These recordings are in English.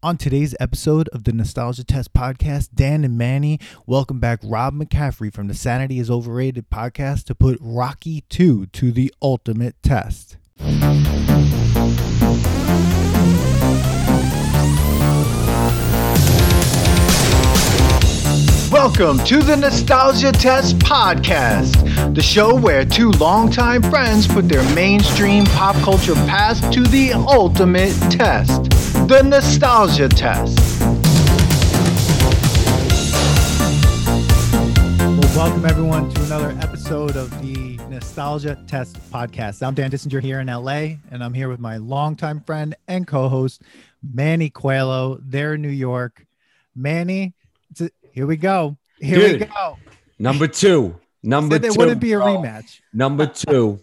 On today's episode of the Nostalgia Test podcast, Dan and Manny welcome back Rob McCaffery from the Sanity is Overrated podcast to put Rocky 2 to the ultimate test. Welcome to the Nostalgia Test podcast, the show where two longtime friends put their mainstream pop culture past to the ultimate test the Nostalgia Test. Well, welcome everyone to another episode of the Nostalgia Test podcast. I'm Dan Dissinger here in LA, and I'm here with my longtime friend and co host, Manny Coelho. There in New York. Manny, here we go. Here Dude, we go. Number two. Number Said two. It wouldn't be a rematch. Number two.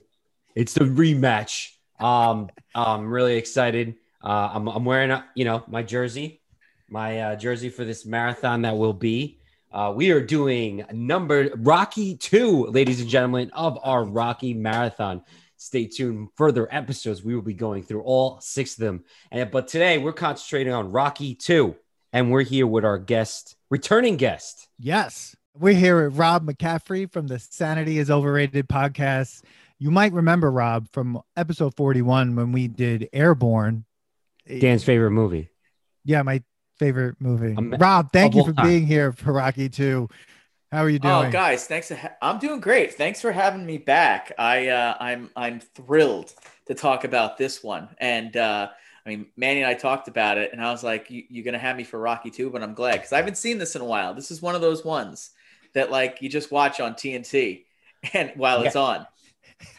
it's the rematch. Um, I'm really excited. Uh, I'm, I'm wearing, a, you know, my jersey, my uh, jersey for this marathon that will be. Uh, we are doing number Rocky two, ladies and gentlemen, of our Rocky marathon. Stay tuned. Further episodes, we will be going through all six of them. And but today we're concentrating on Rocky two, and we're here with our guest, returning guest. Yes, we're here with Rob McCaffery from the Sanity is Overrated podcast. You might remember Rob from episode 41 when we did Airborne Dan's favorite movie. Yeah, my favorite movie. Um, Rob, thank you for time. being here for Rocky 2. How are you oh, doing? Oh, guys, thanks. Ha- I'm doing great. Thanks for having me back. I uh, I'm I'm thrilled to talk about this one. And uh, I mean, Manny and I talked about it, and I was like, "You, are gonna have me for Rocky 2, but I'm glad because I haven't seen this in a while. This is one of those ones that like you just watch on TNT and while yeah. it's on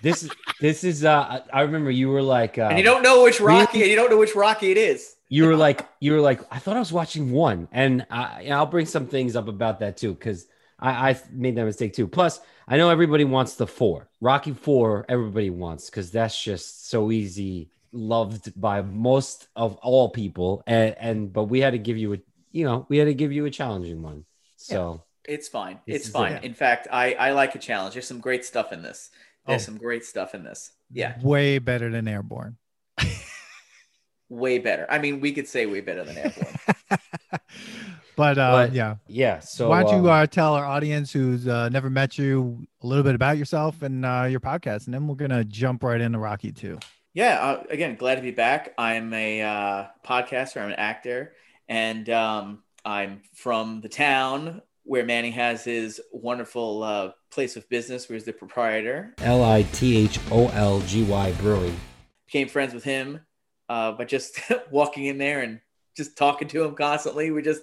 this this is uh I remember you were like uh, and you don't know which Rocky really? you don't know which Rocky it is. You were like you were like I thought I was watching one, and I, I'll bring some things up about that too because I, I made that mistake too. Plus, I know everybody wants the four Rocky four. Everybody wants because that's just so easy, loved by most of all people, and and but we had to give you a you know we had to give you a challenging one. So yeah, it's fine. It's fine. It. In fact, I I like a challenge. There's some great stuff in this. There's oh, some great stuff in this. Yeah. Way better than Airborne. way better. I mean, we could say way better than Airborne. but, uh, but, yeah. Yeah. So why don't you um, uh, tell our audience who's uh, never met you a little bit about yourself and uh, your podcast, and then we're gonna jump right into Rocky too. Yeah. Uh, again, glad to be back. I'm a uh, podcaster. I'm an actor, and um, I'm from the town where Manny has his wonderful uh, place of business, where he's the proprietor. L I T H O L G Y Brewing. Became friends with him uh, by just walking in there and just talking to him constantly. We just,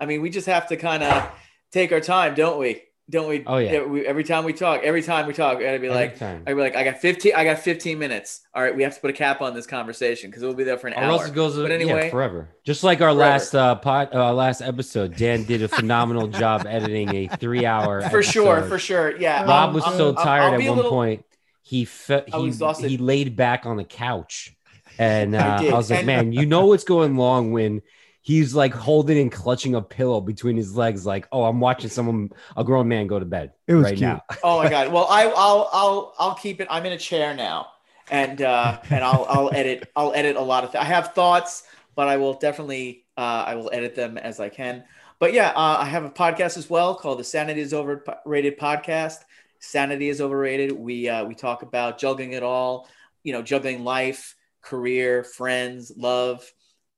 I mean, we just have to kind of take our time, don't we? Don't we? Oh yeah. We, every time we talk, every time we talk, I'd be like, I'd be like, I got fifteen, I got fifteen minutes. All right, we have to put a cap on this conversation because we'll be there for an or hour. Else it goes, but anyway, yeah, forever. Just like our forever. last uh, pot, uh, last episode, Dan did a phenomenal job editing a three-hour. For episode. sure, for sure, yeah. Rob um, was so tired at one little, point, he fe- he he laid back on the couch, and uh, I, I was like, man, you know what's going long when he's like holding and clutching a pillow between his legs, like, oh, I'm watching someone, a grown man, go to bed. It was right cute. now. oh my god. Well, I, will I'll, I'll keep it. I'm in a chair now, and uh, and I'll, I'll edit. I'll edit a lot of. Th- I have thoughts, but I will definitely, uh, I will edit them as I can. But yeah, uh, I have a podcast as well called the Sanity is Overrated podcast. Sanity is overrated. We uh, we talk about juggling it all. You know, juggling life, career, friends, love.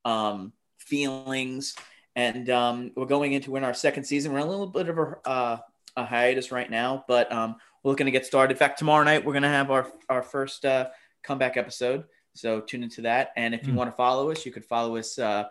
Um, feelings. And um, we're going into in our second season. We're in a little bit of a, uh, a hiatus right now, but um, we're looking to get started. In fact, tomorrow night we're going to have our our first uh, comeback episode. So tune into that. And if you mm. want to follow us, you could follow us uh,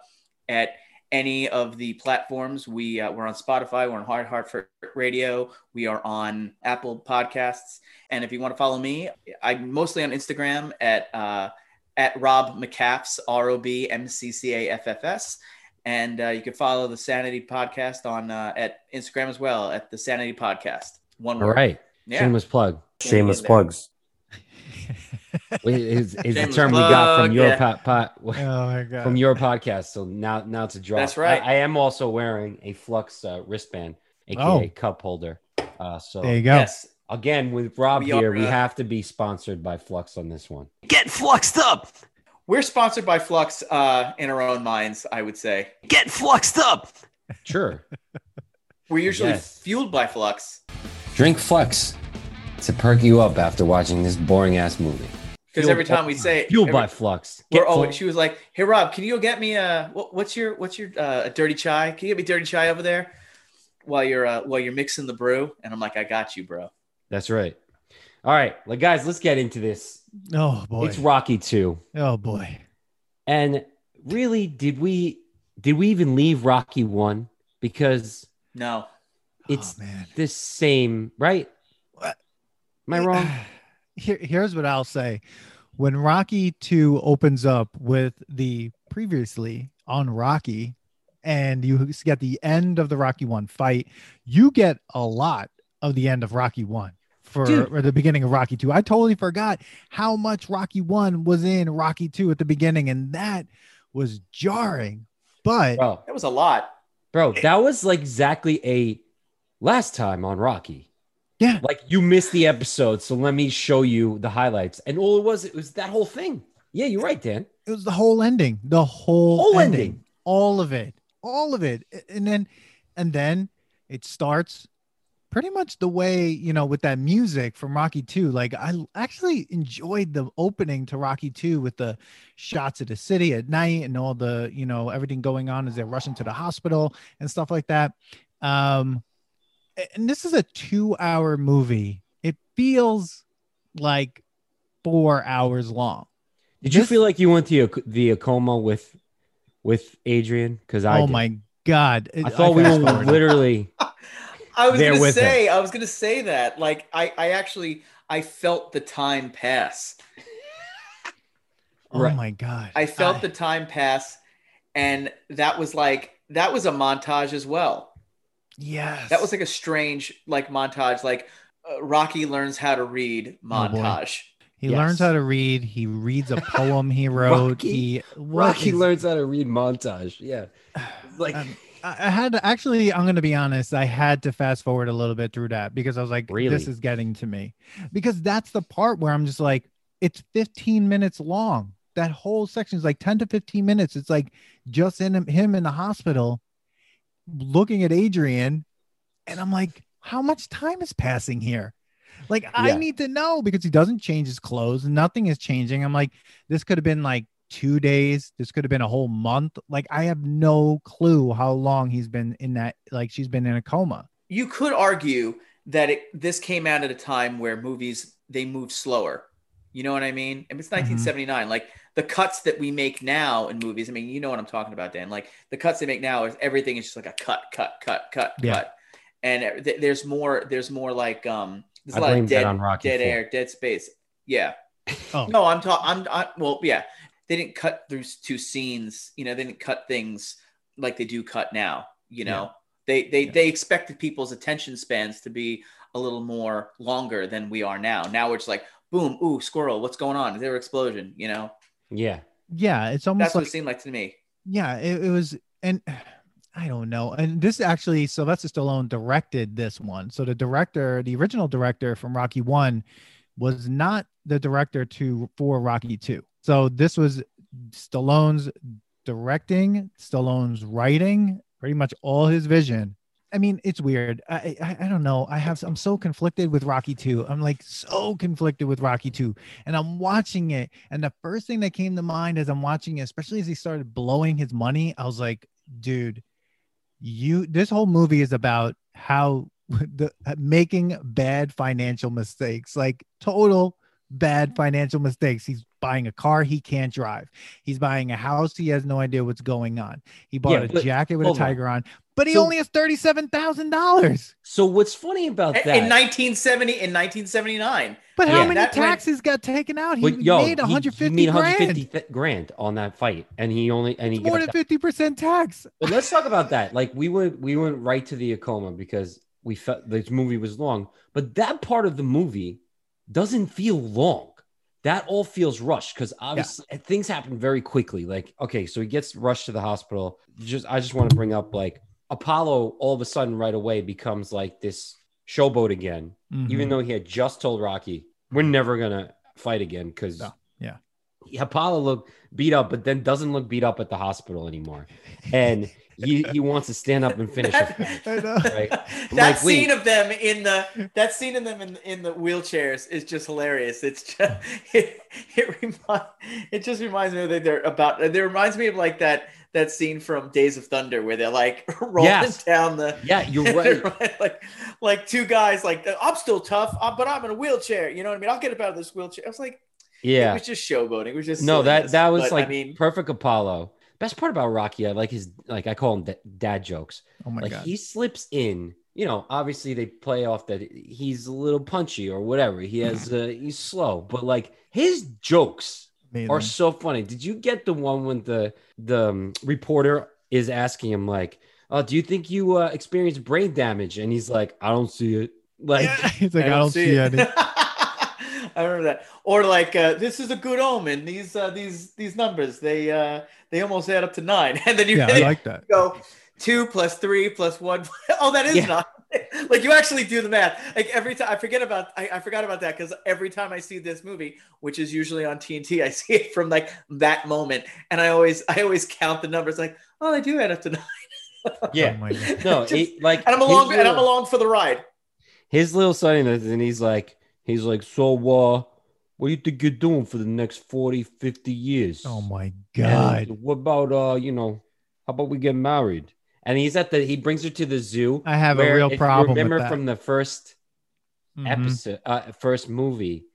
at any of the platforms. We uh, we're on Spotify, we're on Hard Heart for Radio, we are on Apple Podcasts, and if you want to follow me, I'm mostly on Instagram at uh, at Rob McCaffs, R O B M C C A F F S. And uh, you can follow the Sanity Podcast on uh, at Instagram as well at the Sanity Podcast. One word. All right. Yeah. Shameless plug. Shameless plugs. is, is the term plug, we got from your yeah. pot, oh from your podcast. So now now it's a drop. That's right. I, I am also wearing a Flux uh, wristband, aka oh. cup holder. Uh, so there you go. Yes, Again, with Rob we here, are, uh, we have to be sponsored by Flux on this one. Get fluxed up. We're sponsored by Flux uh, in our own minds, I would say. Get fluxed up. Sure. We're usually Yes. fueled by Flux Drink Flux to perk you up after watching this boring ass movie. because every time we say it, Fueled every- by flux. we're always, Flux. she was like, "Hey Rob, can you go get me a what, what's your what's your uh, a dirty chai? Can you get me dirty chai over there while you're uh, while you're mixing the brew?" And I'm like, "I got you, bro." That's right. All right, like guys, let's get into this. Oh boy. It's Rocky 2. oh boy. And really, did we did we even leave Rocky 1? Because No, It's- oh, man. this same, right? What? Am I wrong? Here, here's what I'll say. When Rocky 2 opens up with the previously on Rocky, and you get the end of the Rocky 1 fight, you get a lot of the end of Rocky 1 for Dude. or the beginning of Rocky 2. I totally forgot how much Rocky 1 was in Rocky 2 at the beginning, and that was jarring. But Bro, that was a lot. bro, that was like exactly a last time on Rocky. yeah, Like you missed the episode, so let me show you the highlights. And all it was, it was that whole thing. Yeah, you're right, Dan. it was the whole ending, the whole, Whole ending, ending. all of it, all of it, and then, and then it starts pretty much the way you know with that music from Rocky Two. Like I actually enjoyed the opening to Rocky Two with the shots of the city at night and all the you know everything going on as they're rushing to the hospital and stuff like that. Um, and this is a two-hour movie. It feels like four hours long. Did you This- feel like you went to the- Acoma with with Adrian? Because I, oh did. my god! I thought we were literally. I was gonna with say, I was gonna say that. Like, I, I actually, I felt the time pass. Oh Right. my god! I felt I- the time pass, and that was like that was a montage as well. yes. That was like a strange like montage, like uh, Rocky learns how to read Oh, montage. he yes. learns how to read. He reads a poem he wrote. Rocky- he Rocky is- learns how to read montage. Yeah, like Um, I had to actually. I'm going to be honest. I had to fast forward a little bit through that because I was like, Really? "This is getting to me," because that's the part where I'm just like, "It's 15 minutes long." That whole section is like 10 to 15 minutes. It's like just in him, him in the hospital, looking at Adrian, and I'm like, "How much time is passing here?" Like I need to know because he doesn't change his clothes. Nothing is changing. I'm like, this could have been like two days. This could have been a whole month. Like I have no clue how long he's been in that. Like she's been in a coma. You could argue that it, this came out at a time where movies they move slower. You know what I mean? And it's 1979. Like the cuts that we make now in movies. I mean, you know what I'm talking about, Dan. Like the cuts they make now is everything is just like a cut, cut, cut, cut, Yeah. cut. And th- there's more. There's more like um. There's I a lot blame of that dead, on Rocky dead IV. air, dead space. Yeah. Oh. No, I'm talking. I'm. I, well, yeah. They didn't cut through two scenes. You know, they didn't cut things like they do cut now. You know, they they Yeah. they expected people's attention spans to be a little more longer than we are now. Now it's like boom, ooh, squirrel, what's going on? Is there an explosion? You know, yeah, Yeah, it's almost that's what it seemed like to me. yeah, it, it was, and I don't know. And this actually, Sylvester Stallone directed this one. So the director, the original director from Rocky One, was not the director to for Rocky Two. So this was Stallone's directing, Stallone's writing, pretty much all his vision. I mean, it's weird. I, I I don't know. I have I'm so conflicted with Rocky 2. I'm like so conflicted with Rocky 2. And I'm watching it. And the first thing that came to mind as I'm watching it, especially as he started blowing his money, I was like, dude, you this whole movie is about how the making bad financial mistakes, like total bad financial mistakes. He's buying a car he can't drive. He's buying a house he has no idea what's going on. He bought Yeah, a but jacket with a hold on. tiger on, but he So- only has thirty-seven thousand dollars. So what's funny about that? in 1970, in 1979, But Yeah. how many That went- taxes got taken out? He But, yo, made 150 he grand. 150 th- grand on that fight, and he only and he It's more than fifty percent tax. But let's talk about that. Like we went we went right to the Acoma because we felt this movie was long, but that part of the movie doesn't feel long. That all feels rushed because obviously things happen very quickly. Like, okay, so he gets rushed to the hospital. Just I just want to bring up like Apollo all of a sudden right away becomes like this showboat again, Mm-hmm. even though he had just told Rocky, we're never gonna fight again because No, yeah. Apollo looked beat up, but then doesn't look beat up at the hospital anymore, and he he wants to stand up and finish it. Right? that like, scene of them in the that scene of them in, in the wheelchairs is just hilarious. It's just it it, it just reminds me that they're about it reminds me of like that that scene from Days of Thunder where they're like rolling Yes. down the Yeah, you're right. like like two guys like I'm still tough, uh, but I'm in a wheelchair. You know what I mean? I'll get up out of this wheelchair. I was like, yeah it was just showboating. It was just no, that that was But, like I mean, perfect Apollo. Best part about Rocky, I like his like I call him dad jokes. Oh my like god. he slips in. You know, obviously they play off that he's a little punchy or whatever. He has uh, he's slow, but like his jokes Amazing. are so funny. Did you get the one when the the um, reporter is asking him like, "Oh, do you think you uh, experienced brain damage?" And he's like, "I don't see it." Like, Yeah, He's like, I don't, see, it. any. I remember that. Or like, uh, this is a good omen. These uh, these these numbers they uh, they almost add up to nine, and then you Yeah, I like that. go two plus three plus one. oh, that is Yeah. nine. like you actually do the math. Like every time I forget about I, I forgot about that because every time I see this movie, which is usually on TNT, I see it from like that moment, and I always I always count the numbers. Like, oh, they do add up to nine, yeah, Oh my no, Just- it, like, and I'm his along and I'm along for the ride. his little son and he's like he's like so uh what do you think you're doing for the next 40 50 years Oh my And god. what about uh you know how about we get married and he's at the he brings her to the zoo I have a real if you problem with remember that. from the 1st Mhm. episode uh first movie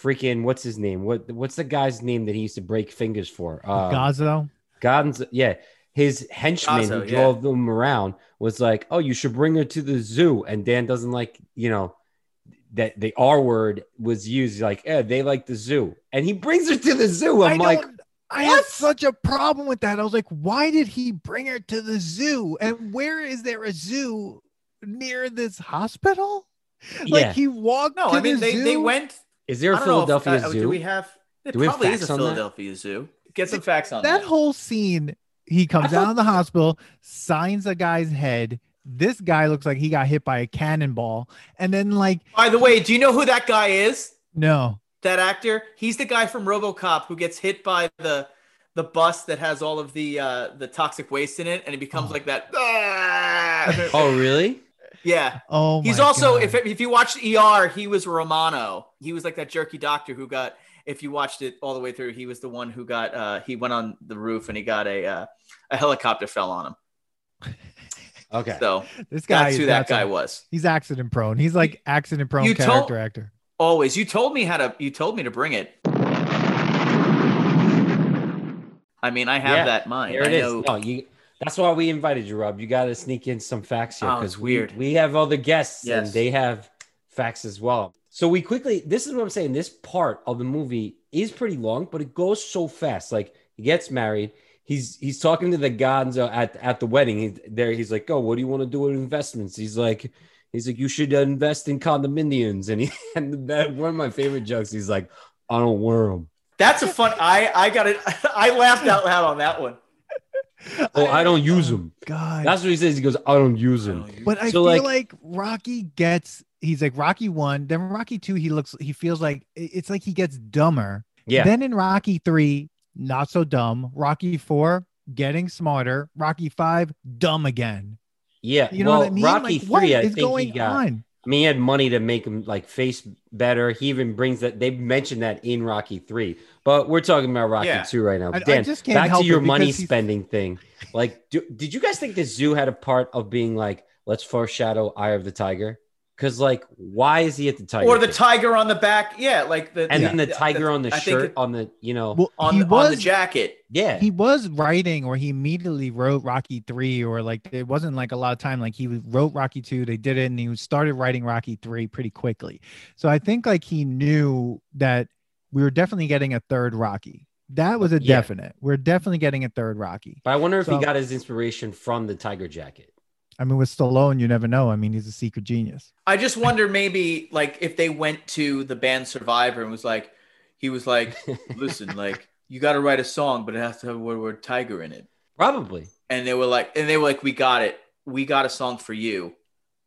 freaking what's his name what what's the guy's name that he used to break fingers for um, Gazzo. Gardens, yeah. His henchman Gazzo, who yeah. drove them around was like, "Oh, you should bring her to the zoo." And Dan doesn't like, you know, that the R word was used. Like, "Yeah, they like the zoo," and he brings her to the zoo. I'm I like, don't- I had such a problem with that. I was like, why did he bring her to the zoo? And where is there a zoo near this hospital? Like "Yeah." he walked. No, to I mean the they, they went Is there a I don't if- Philadelphia uh, zoo? Do we have? It Do we have probably is facts a on that? Philadelphia zoo. Get some facts on that that. whole scene. He comes thought- out of the hospital, signs a guy's head. This guy looks like he got hit by a cannonball, and then like By the way, do you know who that guy is? no, That actor? He's the guy from RoboCop who gets hit by the the bus that has all of the uh the toxic waste in it, and he becomes Oh. like that. "Ah!" oh, really? yeah. oh, He's my also God. if if you watched ER, he was Romano. He was like that jerky doctor who got. If you watched it all the way through, he was the one who got. uh He went on the roof and he got a uh, a helicopter fell on him. Okay. So this guy that's who that guy some- was. He's accident prone. He's like accident prone you told- character actor. Always. You told me how to. You told me to bring it. I mean, I have Yeah, that in mind. Here it I is. know. No, you. That's why we invited you, Rob. You got to sneak in some facts here Oh, because it's weird. We, we have other guests Yes. and they have facts as well. So we quickly. This is what I'm saying. This part of the movie is pretty long, but it goes so fast. Like he gets married. He's he's talking to the Gonzo uh, at at the wedding. He, there, he's like, "Oh, what do you want to do with investments?" He's like, "He's like, you should uh, invest in condominiums." And he and that one of my favorite jokes. He's like, "I don't wear them." That's a fun. I I got it. I laughed out loud on that one. Oh, I don't use them. God, That's what he says. He goes, "I don't use them." But I So, feel like- like, Rocky gets he's like Rocky one, then Rocky two, he looks he feels like it's like he gets dumber. Yeah. Then in Rocky three, not so dumb. Rocky four, getting smarter. Rocky five, dumb again. Yeah, You know well, what I mean? Rocky like, what three, I is think going he got. on? I mean, he had money to make him like face better. He even brings that. They mentioned that in Rocky three, but we're talking about Rocky Yeah. two right now. I- I just can't back to your money he's- spending thing. Like, do, did you guys think the zoo had a part of being like, let's foreshadow Eye of the Tiger? Because like, why is he at the tiger? Or the King? tiger on the back. Yeah, like the and then the tiger on the I think shirt on the you know Well, on, the, was on the jacket. yeah he was writing or he immediately wrote Rocky 3 or like it wasn't like a lot of time like he wrote Rocky 2 they did it and he started writing Rocky 3 pretty quickly. So I think like he knew that we were definitely getting a third Rocky. That was a Yeah. definite. We're definitely getting a third Rocky. But I wonder if So- he got his inspiration from the tiger jacket. I mean with Stallone you never know. I mean he's a secret genius. I just wonder maybe like if they went to the band Survivor and was like, he was like, listen, like you got to write a song, but it has to have the word, word tiger in it. Probably. And they were like, and they were like, we got it. We got a song for you,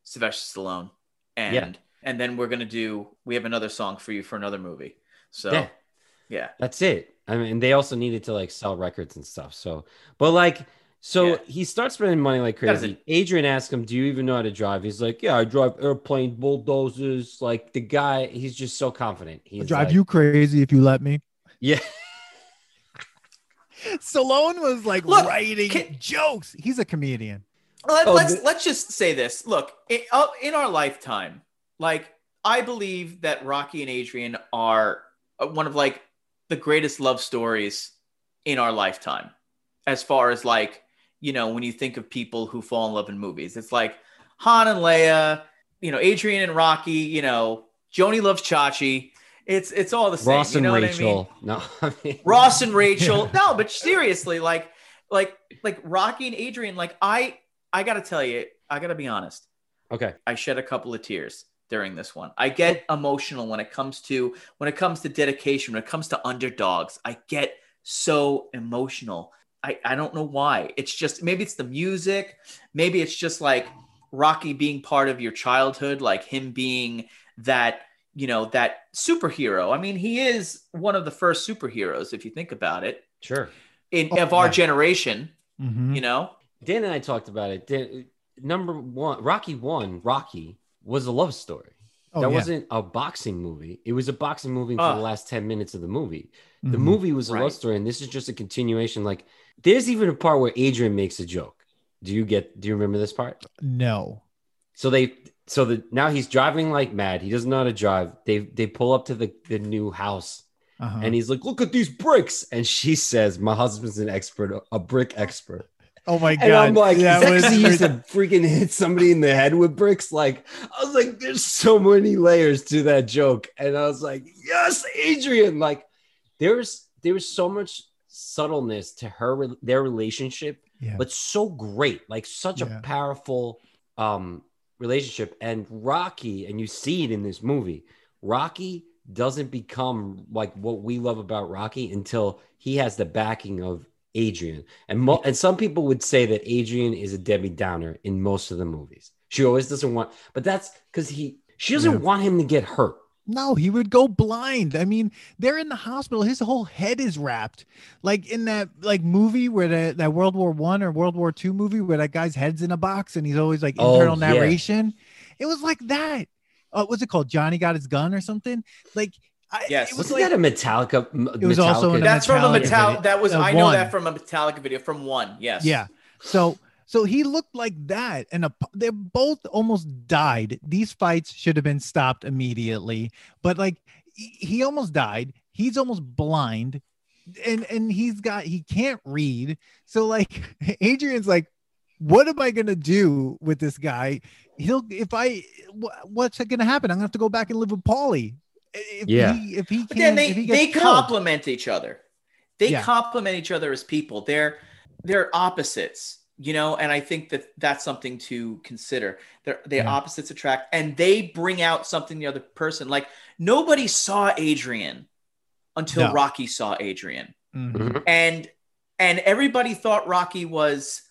Sylvester Stallone. And Yeah. and then we're gonna do. We have another song for you for another movie. So Yeah. yeah, That's it. I mean, they also needed to like sell records and stuff. So, but like, so Yeah. he starts spending money like Does crazy. Adrian asks him, "Do you even know how to drive?" He's like, "Yeah, I drive airplane bulldozers." Like the guy, he's just so confident. He's I'll drive like- you crazy if you let me. Yeah, Stallone was like Look, writing can- jokes. He's a comedian. Let, Oh, let's the- let's just say this. Look, in, uh, in our lifetime, like I believe that Rocky and Adrian are uh, one of like the greatest love stories in our lifetime. As far as like you know, when you think of people who fall in love in movies, it's like Han and Leia, you know, Adrian and Rocky, you know, Joni loves Chachi. It's it's all the same. Ross you and know what I Rachel. mean? No, I mean, Ross and Rachel. No, but seriously, like like like Rocky and Adrian, like I I gotta tell you, I gotta be honest. Okay, I shed a couple of tears during this one. I get emotional when it comes to when it comes to dedication, when it comes to underdogs. I get so emotional. I, I don't know why. It's just maybe it's the music, maybe it's just like Rocky being part of your childhood, like him being that, you know, that superhero. I mean, he is one of the first superheroes, if you think about it, sure. in Oh, of our yeah. generation, Mhm. you know? Dan and I talked about it. Dan, number one, Rocky One, Rocky was a love story. Oh, that yeah. wasn't a boxing movie. It was a boxing movie for Ah. the last 10 minutes of the movie. The Mhm. movie was a Right. love story, and this is just a continuation. Like, there's even a part where Adrian makes a joke. Do you get do you remember this part? No. So they so the now he's driving like mad. He doesn't know how to drive. They they pull up to the, the new house Uh-huh. and he's like, Look at these bricks. And she says, My husband's an expert, a brick expert. Oh my god. And I'm like, is that that was 'cause he used to freaking hit somebody in the head with bricks? Like, I was like, there's so many layers to that joke. And I was like, yes, Adrian. Like, there's there was so much subtleness to her their relationship, Yeah. but so great, like such Yeah. a powerful um relationship. And Rocky, and you see it in this movie, Rocky doesn't become like what we love about Rocky until he has the backing of Adrian. And mo- and some people would say that Adrian is a Debbie Downer in most of the movies. She always doesn't want, but that's because he she doesn't Yeah. want him to get hurt. No, he would go blind. I mean, they're in the hospital. His whole head is wrapped, like in that like movie where the, that World War One or World War Two movie where that guy's head's in a box and he's always like Oh, internal yeah. narration. It was like that. Uh, what's it called? Johnny got his gun or something. Like, I, Yes. it was Wasn't like that a Metallica? m- It was also Metallica- in a That's from a Metallica metal. That was Uh, I know one. that from a Metallica video from one. Yes. Yeah. So so he looked like that, and a, they both almost died. These fights should have been stopped immediately, but like he, he almost died. He's almost blind, and and he's got he can't read. So like Adrian's like, what am I gonna do with this guy? He'll if I wh- what's gonna happen? I'm gonna have to go back and live with Paulie. If Yeah. he, if he But then can't, they if he they killed. complement each other. They Yeah. complement each other as people. They're they're opposites, you know, and I think that that's something to consider. They're they Yeah. opposites attract, and they bring out something the other person. Like nobody saw Adrian until No. Rocky saw Adrian, Mhm. Mhm. and and everybody thought Rocky was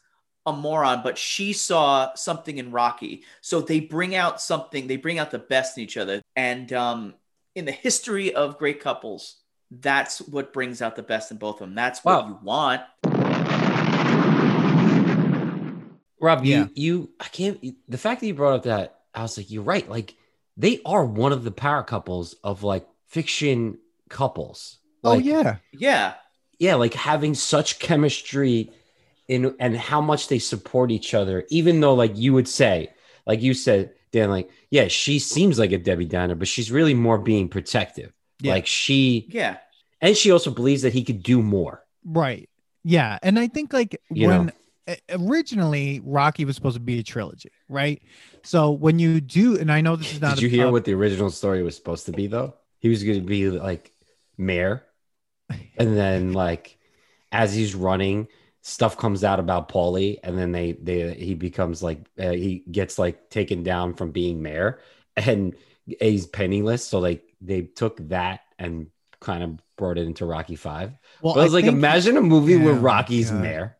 a moron, but she saw something in Rocky. So they bring out something. They bring out the best in each other, and um, in the history of great couples, that's what brings out the best in both of them. That's what Wow. you want. Rob, Yeah. you you I can't the fact that you brought up that I was like, you're right. Like they are one of the power couples of like fiction couples. Oh yeah, Yeah, yeah, like having such chemistry in and how much they support each other, even though like you would say, like you said, Dan, like, yeah, she seems like a Debbie Downer, but she's really more being protective. Yeah. Like she yeah, and she also believes that he could do more. Right. Yeah. And I think like You when know. originally Rocky was supposed to be a trilogy, right? So when you do, and I know this is not. Did you hear what the original story was supposed to be though? He was going to be like mayor, and then like as he's running, stuff comes out about Paulie, and then they they he becomes like uh, he gets like taken down from being mayor, and he's penniless. So like they took that and kind of brought it into Rocky Five. Well, But I was like, think- imagine a movie where Rocky's God. mayor.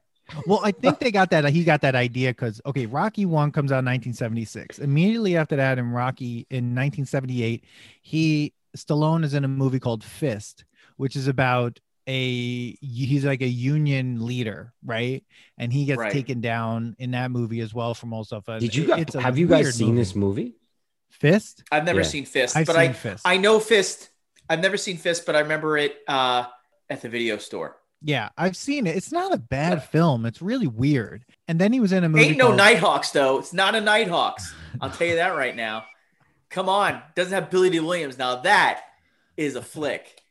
Well, I think they got that. He got that idea because okay, Rocky One comes out in 1976. Immediately after that, in Rocky in 1978, he Stallone is in a movie called Fist, which is about a he's like a union leader, right? And he gets Right. taken down in that movie as well from all stuff. Did you guys have you guys weird seen this movie? Fist? I've never Yeah. seen Fist, I've but seen I Fist. I know Fist. I've never seen Fist, but I remember it uh, at the video store. yeah, I've seen it. It's not a bad film. It's really weird. And then he was in a movie. Ain't no Nighthawks though. It's not a Nighthawks. I'll tell you that right now. Come on, doesn't have Billy Dee Williams. Now that is a flick.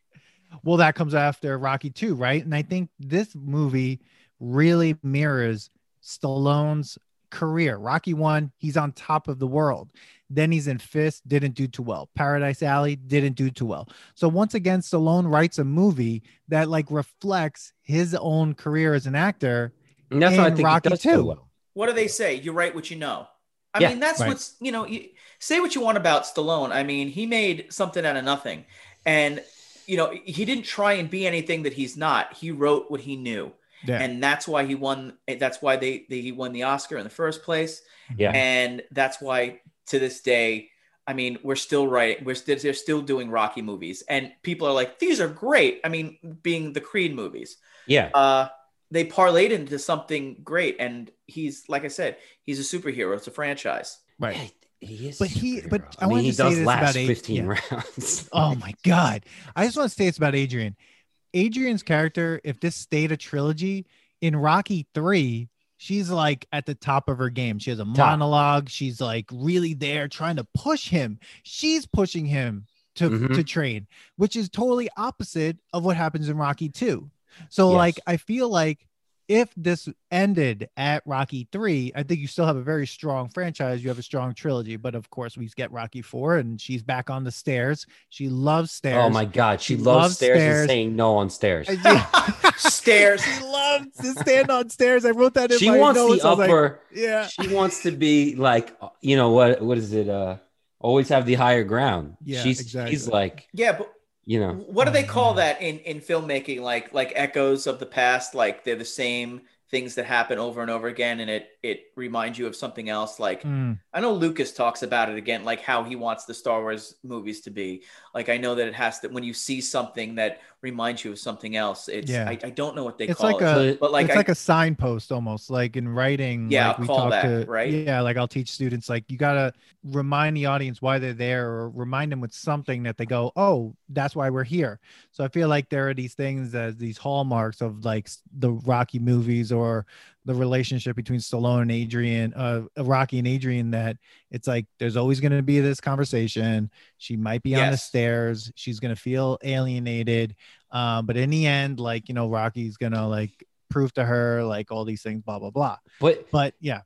Well, that comes after Rocky 2, right? And I think this movie really mirrors Stallone's career. Rocky 1, he's on top of the world. Then he's in Fist, didn't do too well. Paradise Alley didn't do too well. So once again, Stallone writes a movie that like reflects his own career as an actor. And that's what I think Rocky it does too. well. What do they say? You write what you know. I Yeah, mean, that's right. what's you know. You, say what you want about Stallone. I mean, he made something out of nothing, and you know he didn't try and be anything that he's not. He wrote what he knew, Yeah. and that's why he won. That's why they, they he won the Oscar in the first place. Yeah. and that's why to this day. I mean, we're still right. We're still they're still doing Rocky movies, and people are like, "These are great." I mean, being the Creed movies, Yeah. uh, they parlayed into something great. And he's, like I said, he's a superhero. It's a franchise. right. He is. But he- but I I, mean, wanted he to say does this last about A- 15 yeah. rounds. Oh my god. I just want to say it's about Adrian. Adrian's character, if this stayed a trilogy in Rocky 3, she's like at the top of her game. She has a monologue. She's like really there trying to push him. She's pushing him to Mhm. to train, which is totally opposite of what happens in Rocky 2. So Yes. like I feel like if this ended at Rocky 3, I think you still have a very strong franchise. You have a strong trilogy, but of course we get Rocky 4 and she's back on the stairs. She loves stairs. Oh my God. She, She loves, loves stairs, stairs. and saying no on stairs. Stairs. She loves to stand on stairs. I wrote that in She my wants notes. the I was like, upper. yeah. She wants to be like, you know, what? What is it? Uh, always have the higher ground. Yeah, She's, exactly. She's like, Yeah, but you know, what do they call that in in filmmaking? Like like echoes of the past. Like they're the same things that happen over and over again, and it it reminds you of something else. Like Mm, I know Lucas talks about it again, like how he wants the Star Wars movies to be. Like I know that it has to when you see something that reminds you of something else. It's Yeah. I, I don't know what they It's call like it, a- But- like it's I, like a signpost almost like in writing. Yeah, like we talk to, right? Yeah, like I'll teach students like you gotta remind the audience why they're there or remind them with something that they go, oh, that's why we're here. So I feel like there are these things as these hallmarks of like the Rocky movies or the relationship between Stallone and Adrian, uh, Rocky and Adrian, that it's like there's always going to be this conversation. She might be on the stairs. She's going to feel alienated. Um, but in the end, like, you know, Rocky's going to like prove to her like all these things, blah, blah, blah. but But yeah,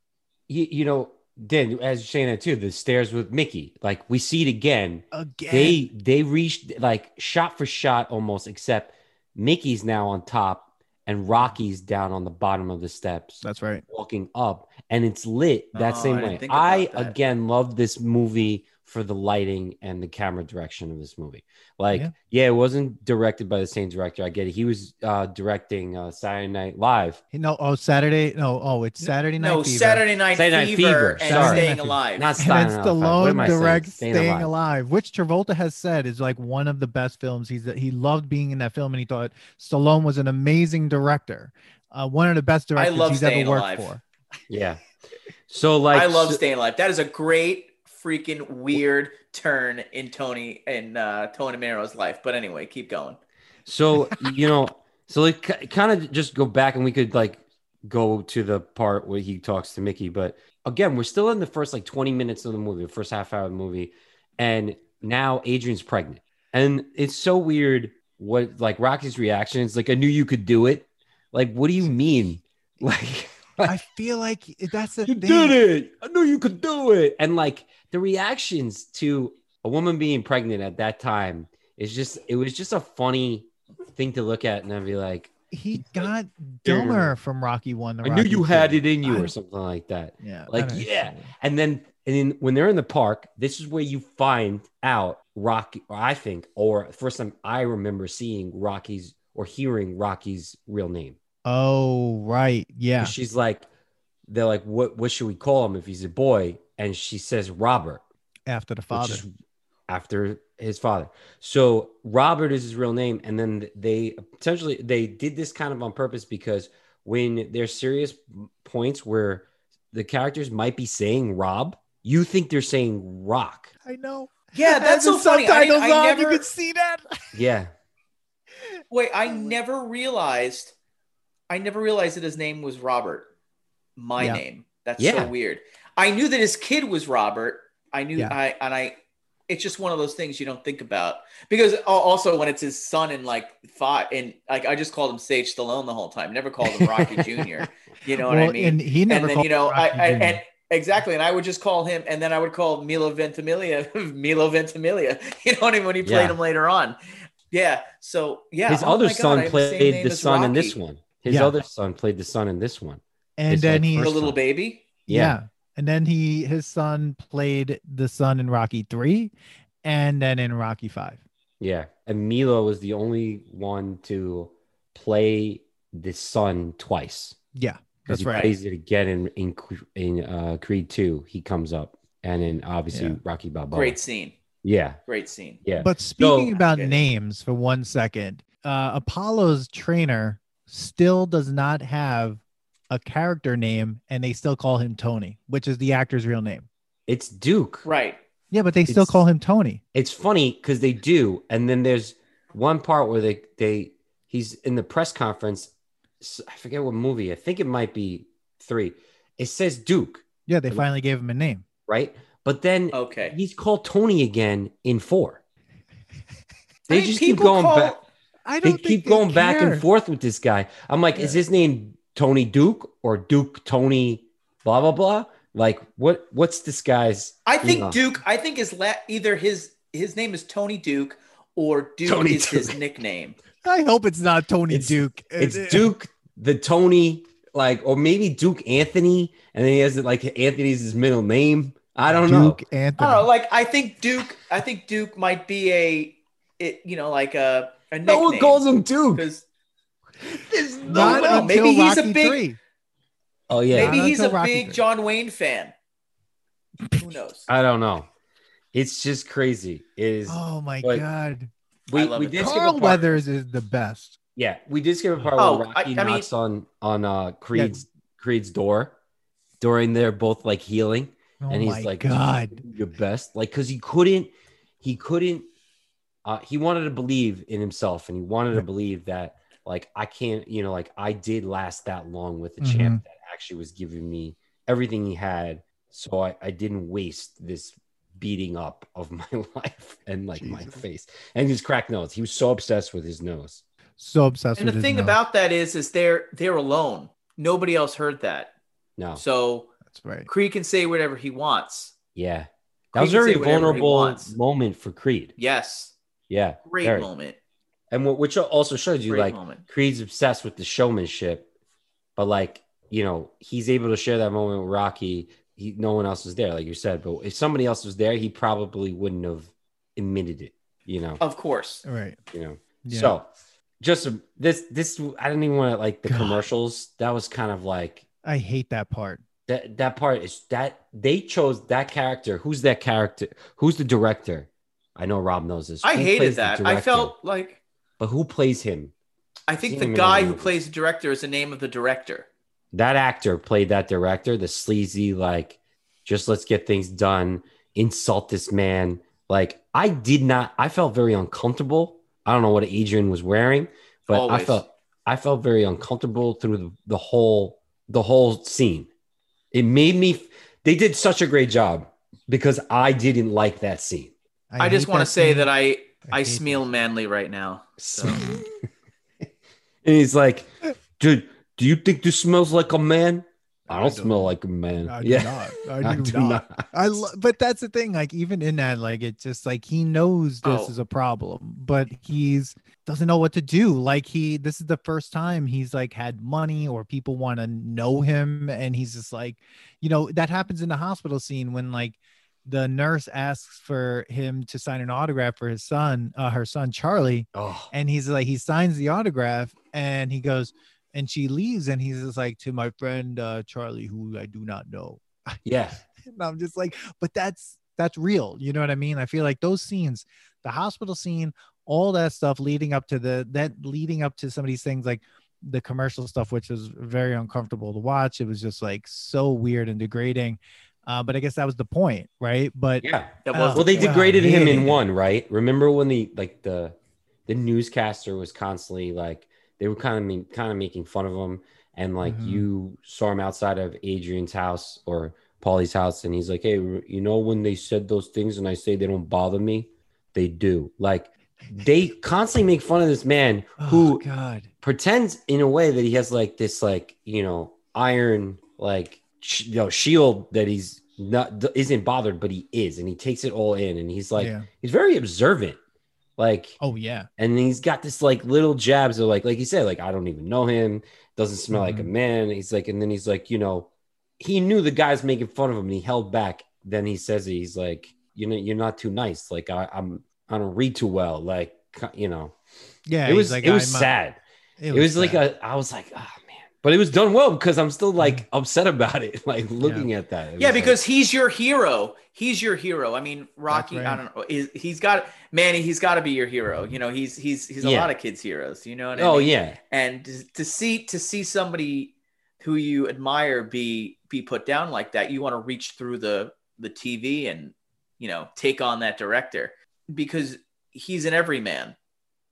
you, you know, Dan, as you're saying that too, the stairs with Mickey, like we see it again. again, They they reached like shot for shot almost, except Mickey's now on top and Rocky's down on the bottom of the steps. that's right. walking up and it's lit that Oh, same I way. I that. again love this movie for the lighting and the camera direction of this movie. Like, Yeah. yeah, it wasn't directed by the same director. I get it. He was uh, directing uh, Saturday Night Live. No, oh, Saturday. No, oh, it's Saturday Night no Fever. Saturday Night, Saturday Night Fever, Fever, and sorry. Staying Alive. Not And then Saturday Night Live. What am Stallone I saying? directs Staying Staying, Alive. Alive. which Travolta has said is like one of the best films. He's he loved being in that film, and he thought Stallone was an amazing director, uh, one of the best directors I love he's Staying ever worked Alive. for. Yeah. So like, I love so- Staying Alive. That is a great freaking weird turn in Tony in uh, Tony Manero's life. But anyway, keep going. So you know, so like kind of just go back and we could like go to the part where he talks to Mickey, but again, we're still in the first like 20 minutes of the movie, the first half hour of the movie, and now Adrian's pregnant. And it's so weird what like Rocky's reaction is like, I knew you could do it. Like, what do you mean? Like I feel like that's the you thing. did it. I knew you could do it. And like the reactions to a woman being pregnant at that time is just it was just a funny thing to look at and I'd be like, He got dumber from Rocky One. I knew you had it in you or something like that. Yeah, Like, yeah. And then and then when they're in the park, this is where you find out Rocky, or I think, or first time I remember seeing Rocky's or hearing Rocky's real name. Oh right, yeah. She's like, they're like, what what should we call him if he's a boy? And she says Robert. After the which father. after his father. So Robert is his real name, and then they potentially they did this kind of on purpose because when there's serious points where the characters might be saying Rob, you think they're saying Rock. I know. Yeah, that's so funny. I, subtitles I on, never You could see that. Yeah, wait. I never realized. I never realized that his name was Robert. My Yeah. name. That's Yeah. so weird. I knew that his kid was Robert. I knew. Yeah. I and I. It's just one of those things you don't think about because also when it's his son in like five and like I just called him Sage Stallone the whole time. Never called him Rocky Jr. You know what I mean? and he never. and then you know I, Rocky I and exactly and i would just call him and then i would call milo ventimiglia milo ventimiglia you know what i mean when he played Yeah. him later on yeah so yeah his Oh other God, son the played the as son in this one. His Yeah. other son played the son in this one. and his, then like, he the little son. baby yeah. and then he his son played the son in Rocky three, and then in Rocky five. Yeah, and Milo was the only one to play the son twice. Yeah, because that's he right. plays it again in in, in uh, Creed Two. He comes up, and in obviously Yeah. Rocky Balboa. great scene Yeah, great scene yeah. But speaking So- about names for one second, uh, Apollo's trainer still does not have a character name, and they still call him Tony, which is the actor's real name. it's Duke. right Yeah, but they still call him Tony. It's funny because they do, and then there's one part where they they he's in the press conference. I forget what movie. I think it might be three. It says Duke, Yeah, they finally gave him a name. right? But then okay he's called Tony again in four. I They mean, just keep going call- back. I They don't think keep going back and forth with this guy. I'm like, is his name Tony Duke or Duke Tony blah blah blah? Like, what what's this guy's? i think know? duke i think is la- either his his name is tony duke or duke Tony is his nickname I hope it's not Tony It's- Duke. It's Duke the Tony, like, or maybe Duke Anthony, and then he has it like Anthony's his middle name. I don't Duke know. Anthony. I don't know. Like I think Duke. I think Duke might be a, it, you know, like a a No one nickname. calls him Duke. because There's Not no, until maybe he's a big- three. Oh yeah, maybe Not he's a Rocky big three. John Wayne fan. Who knows? I don't know. It's just crazy. It Is Oh my But- god. we, we it. did skip Carl a. Weathers is the best. Yeah, we did skip a part Oh, where I- Rocky I mean- knocks on on uh Creed's Creed's door during they're both like healing, Oh and he's my like, god. Your best," like because he couldn't, he couldn't, uh, he wanted to believe in himself, and he wanted to believe that like I can't, you know, like I did last that long with the Mm-hmm. champ that actually was giving me everything he had, so I, I didn't waste this beating up of my life and like my face and his cracked nose. He was so obsessed with his nose. So obsessed And with the his thing nose. about that is, is they're they're alone. Nobody else heard that. No, So That's right. Creed can say whatever he wants. yeah, that Creed was a very say whatever he vulnerable moment for Creed. Yes, Yeah, great very. moment. and what which also shows you Great like moment. Creed's obsessed with the showmanship, but like you know he's able to share that moment with Rocky. He, no one else was there, like you said. But if somebody else was there, he probably wouldn't have admitted it. You know, Of course. Right. you know. Yeah. So just a- this, this I didn't even want to like the God. commercials. That was kind of like I hate that part. that. That part is that they chose that character. Who's that character? Who's the director? I know Rob knows this. I Who hated that. I felt like but who plays him? I think the guy who plays the director is the name of the director. that actor played that director, the sleazy, like, just let's get things done, insult this man. Like, I did not, I felt very uncomfortable. I don't know what Adrian was wearing, but I felt, I felt very uncomfortable through the, the whole, the whole scene. It made me, they did such a great job because I didn't like that scene. I, just want to say scene. that I I, hate smell manly right now. So and he's like, dude, do you think this smells like a man? I don't, don't. smell like a man. I do yeah. not. I do, not. I lo- but that's the thing. Like even in that, like it's just like he knows this Oh. is a problem, but he's doesn't know what to do. Like he, this is the first time he's like had money or people want to know him, and he's just like, you know, that happens in the hospital scene when like the nurse asks for him to sign an autograph for his son, uh, her son Charlie, Oh, and he's like he signs the autograph and he goes and she leaves and he's just like to my friend uh charlie who i do not know yeah. and i'm just like but that's that's real. You know what I mean? I feel like those scenes, the hospital scene, all that stuff leading up to the that leading up to some of these things like the commercial stuff, which was very uncomfortable to watch. It was just like so weird and degrading. Uh, but I guess that was the point, right? But Yeah. That Oh, was Well, they yeah. degraded him in one, right? Remember when the like the the newscaster was constantly like they were kind of kind of making fun of him, and like Mhm. you saw him outside of Adrian's house or Paulie's house, and he's like, "Hey, you know when they said those things, and I say they don't bother me, they do." Like they constantly make fun of this man oh, who God, pretends in a way that he has like this like you know iron like sh- you know shield that he's not isn't bothered but he is and he takes it all in and he's like yeah. he's very observant like Oh yeah. and he's got this like little jabs of like like you said like i don't even know him doesn't smell like a Mhm. man he's like and then he's like you know he knew the guy's making fun of him and he held back then he says he's like you know you're not too nice like I, i'm i don't read too well like you know Yeah. it was like, it was I'm, sad it was, like sad. a I was like, oh. But it was done well because I'm still like upset about it. Like looking at that. Yeah, was like- because he's your hero. He's your hero. I mean, Rocky. right. I don't know. Is, he's got Manny. He's got to be your hero. You know, he's he's he's a Yeah. lot of kids' heroes. You know what I oh mean? yeah. And to, to see to see somebody who you admire be be put down like that, you want to reach through the the TV and you know take on that director because he's an everyman,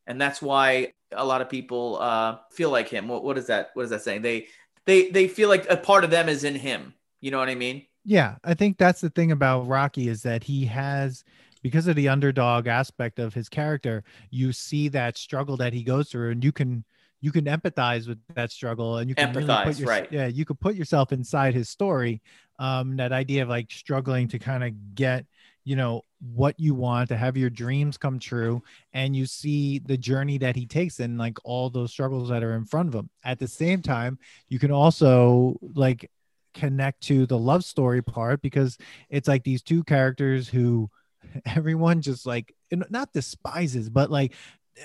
and that's why a lot of people uh, feel like him. What what is that? What is that saying? They they they feel like a part of them is in him. You know what I mean? Yeah, I think that's the thing about Rocky is that he has because of the underdog aspect of his character, you see that struggle that he goes through and you can you can empathize with that struggle and you can really Empathize, put your, right. yeah, you could put yourself inside his story. Um that idea of like struggling to kind of get, you know, what you want to have your dreams come true and you see the journey that he takes and like all those struggles that are in front of him. At the same time, you can also like connect to the love story part because it's like these two characters who everyone just like not despises but like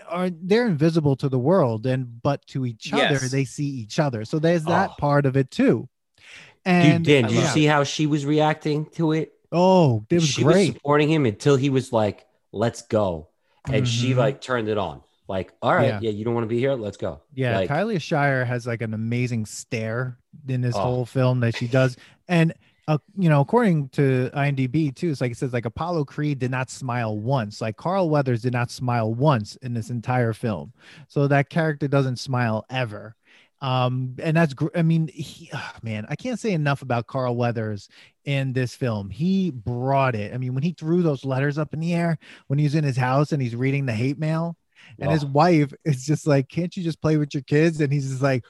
are they're invisible to the world and but to each other they see each other so there's that Oh. part of it too Dude, and Dan, did you yeah. see how she was reacting to it? Oh it was she was supporting him until he was like, let's go. And she Mhm. like turned it on. Like, all right, Yeah. yeah, you don't want to be here? Let's go. Yeah, Like, Talia Shire has like an amazing stare in this Oh. whole film that she does, and uh, you know, according to IMDb too, it's like it says like Apollo Creed did not smile once. Like Carl Weathers did not smile once in this entire film, so that character doesn't smile ever. Um, and that's gr- I mean, he, ah, man, I can't say enough about Carl Weathers in this film. He brought it. I mean, when he threw those letters up in the air when he's in his house and he's reading the hate mail and his oh, wife is just like, "Can't you just play with your kids?" And he's just like,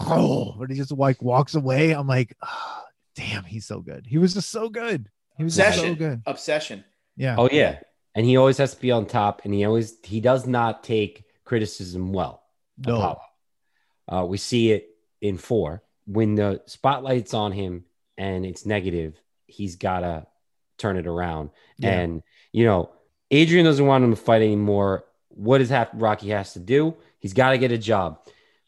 "Oh," and he just like walks away. I'm like, oh, "Damn, he's so good. He was just so good. He was just so Obsession. good." Obsession. Yeah. oh yeah. And he always has to be on top, and he always he does not take criticism well. no. Apollo. Uh, we see it in four when the spotlight's on him and it's negative. He's gotta turn it around. Yeah. And you know, Adrian doesn't want him to fight anymore. What does have Rocky has to do? He's got to get a job.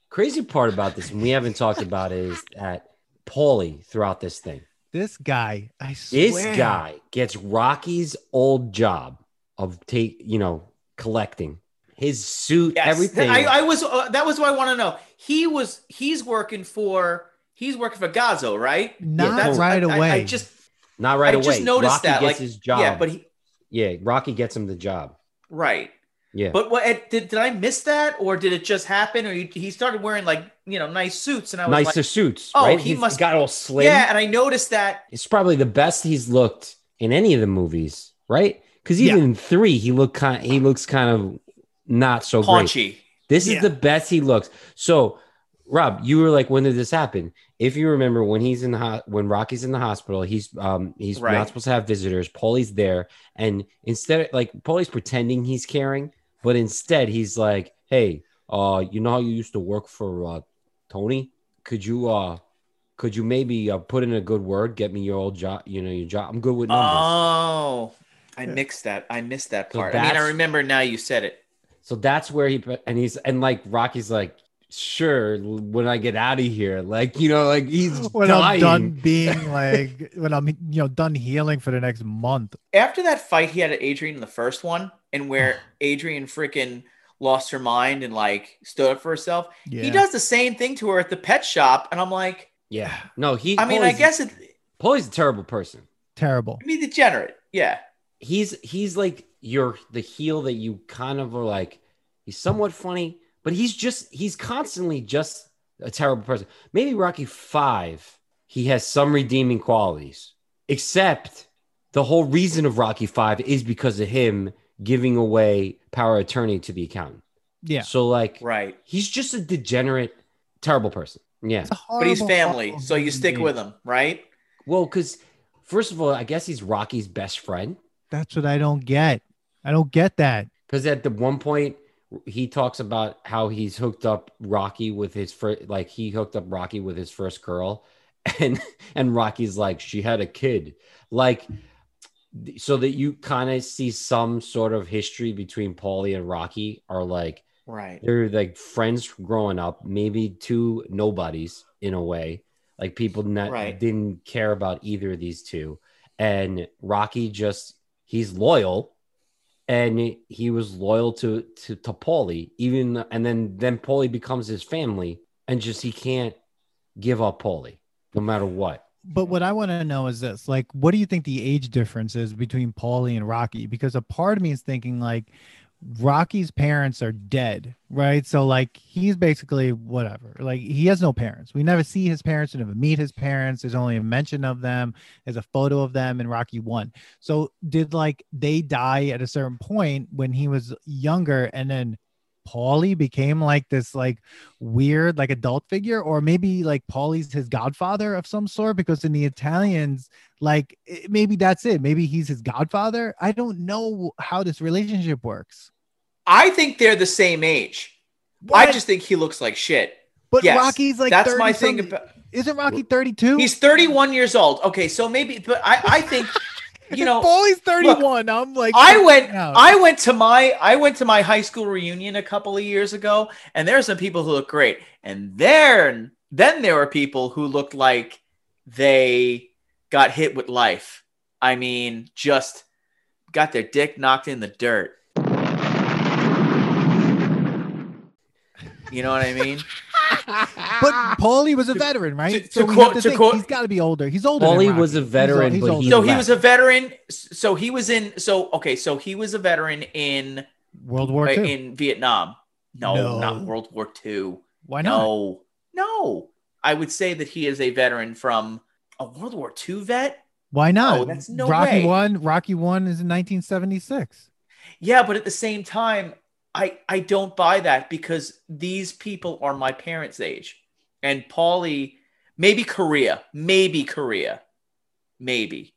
Crazy part about this, and we haven't talked about it, is that Paulie throughout this thing. This guy, I swear. This guy gets Rocky's old job of take, you know, collecting his suit, Yes. everything. I, I was. Uh, that was what I want to know. He was. He's working for. He's working for Gazzo, right? Not That's- right I- I- away. I, just. Not right away. I away. just noticed Rocky that, gets like, his job. Yeah, but he. yeah, Rocky gets him the job. Right. Yeah. But what did did I miss that, or did it just happen, or he, he started wearing like you know nice suits, and I was Nicer like, suits, Oh, right? he He's must- got all slim. yeah, and I noticed that. It's probably the best he's looked in any of the movies, right? Because even Yeah. in three, he looked kind. He looks kind of not so great. Paunchy. This is Yeah. the best he looks. So, Rob, you were like, when did this happen? If you remember, when he's in the ho- when Rocky's in the hospital, he's um he's Right. not supposed to have visitors. Paulie's there, and instead, like Paulie's pretending he's caring, but instead he's like, "Hey, uh, you know how you used to work for uh, Tony? Could you uh, could you maybe uh, put in a good word, get me your old job? You know, your job. I'm good with numbers." Oh, I Yeah. mixed that. I missed that So part. I mean, I remember now you said it. So that's where he and he's and like Rocky's like sure when I get out of here. Like, you know, like he's when dying. I'm done being like when I'm you know done healing for the next month. After that fight he had at Adrian in the first one, and where Adrian freaking lost her mind and like stood up for herself, Yeah. he does the same thing to her at the pet shop, and I'm like, Yeah. No, he I mean, I guess it. Paulie's a terrible person. terrible. I mean, degenerate. Yeah. He's he's like you're the heel that you kind of are like, he's somewhat funny, but he's just he's constantly just a terrible person. Maybe Rocky Five, he has some redeeming qualities, except the whole reason of Rocky Five is because of him giving away power attorney to the accountant. Yeah. So like Right. he's just a degenerate, terrible person. Yeah. It's a But he's family, so you stick being. with him, right? Well, because first of all, I guess he's Rocky's best friend. That's what I don't get. I don't get that. Because at the one point, he talks about how he's hooked up Rocky with his first, like he hooked up Rocky with his first girl, and and Rocky's like she had a kid, like so that you kind of see some sort of history between Paulie and Rocky are like Right. they're like friends growing up, maybe two nobodies in a way, like people that Right. didn't care about either of these two. And Rocky just he's loyal, and he was loyal to to to Paulie, even and then then Paulie becomes his family, and just he can't give up Paulie no matter what. But what I want to know is this: like, what do you think the age difference is between Paulie and Rocky? Because a part of me is thinking like Rocky's parents are dead, right? So like he's basically whatever. Like he has no parents. We never see his parents. We never meet his parents. There's only a mention of them. There's a photo of them in Rocky One. So did like they die at a certain point when he was younger, and then Paulie became like this like weird like adult figure, or maybe like Paulie's his godfather of some sort? Because in the Italians, like maybe that's it. Maybe he's his godfather. I don't know how this relationship works. I think they're the same age. I just think he looks like shit. but yes, Rocky's like That's 30 my thing about. Isn't Rocky 32? He's 31 years old. Okay, so maybe, but I, I think, you know, Paulie's 31. I'm like I went out. I went to my I went to my high school reunion a couple of years ago and there are some people who look great and then then there were people who looked like they got hit with life. I mean, just got their dick knocked in the dirt. You know what I mean? but Paulie was a veteran, right? to- so to we quote- have to to think quote- he's got to be older. He's older. Paulie was a He's veteran, ol- he's but he So left. he was a veteran. So he was in. So okay. So he was a veteran in World War uh, II. in Vietnam. No, No. not World War II. Why not? No, no. I would say that he is a veteran from a World War II vet. Why not? No, that's no Rocky way. one. Rocky one is in 1976. Yeah, but at the same time, I I don't buy that because these people are my parents' age, and Paulie, maybe Korea, maybe Korea, maybe,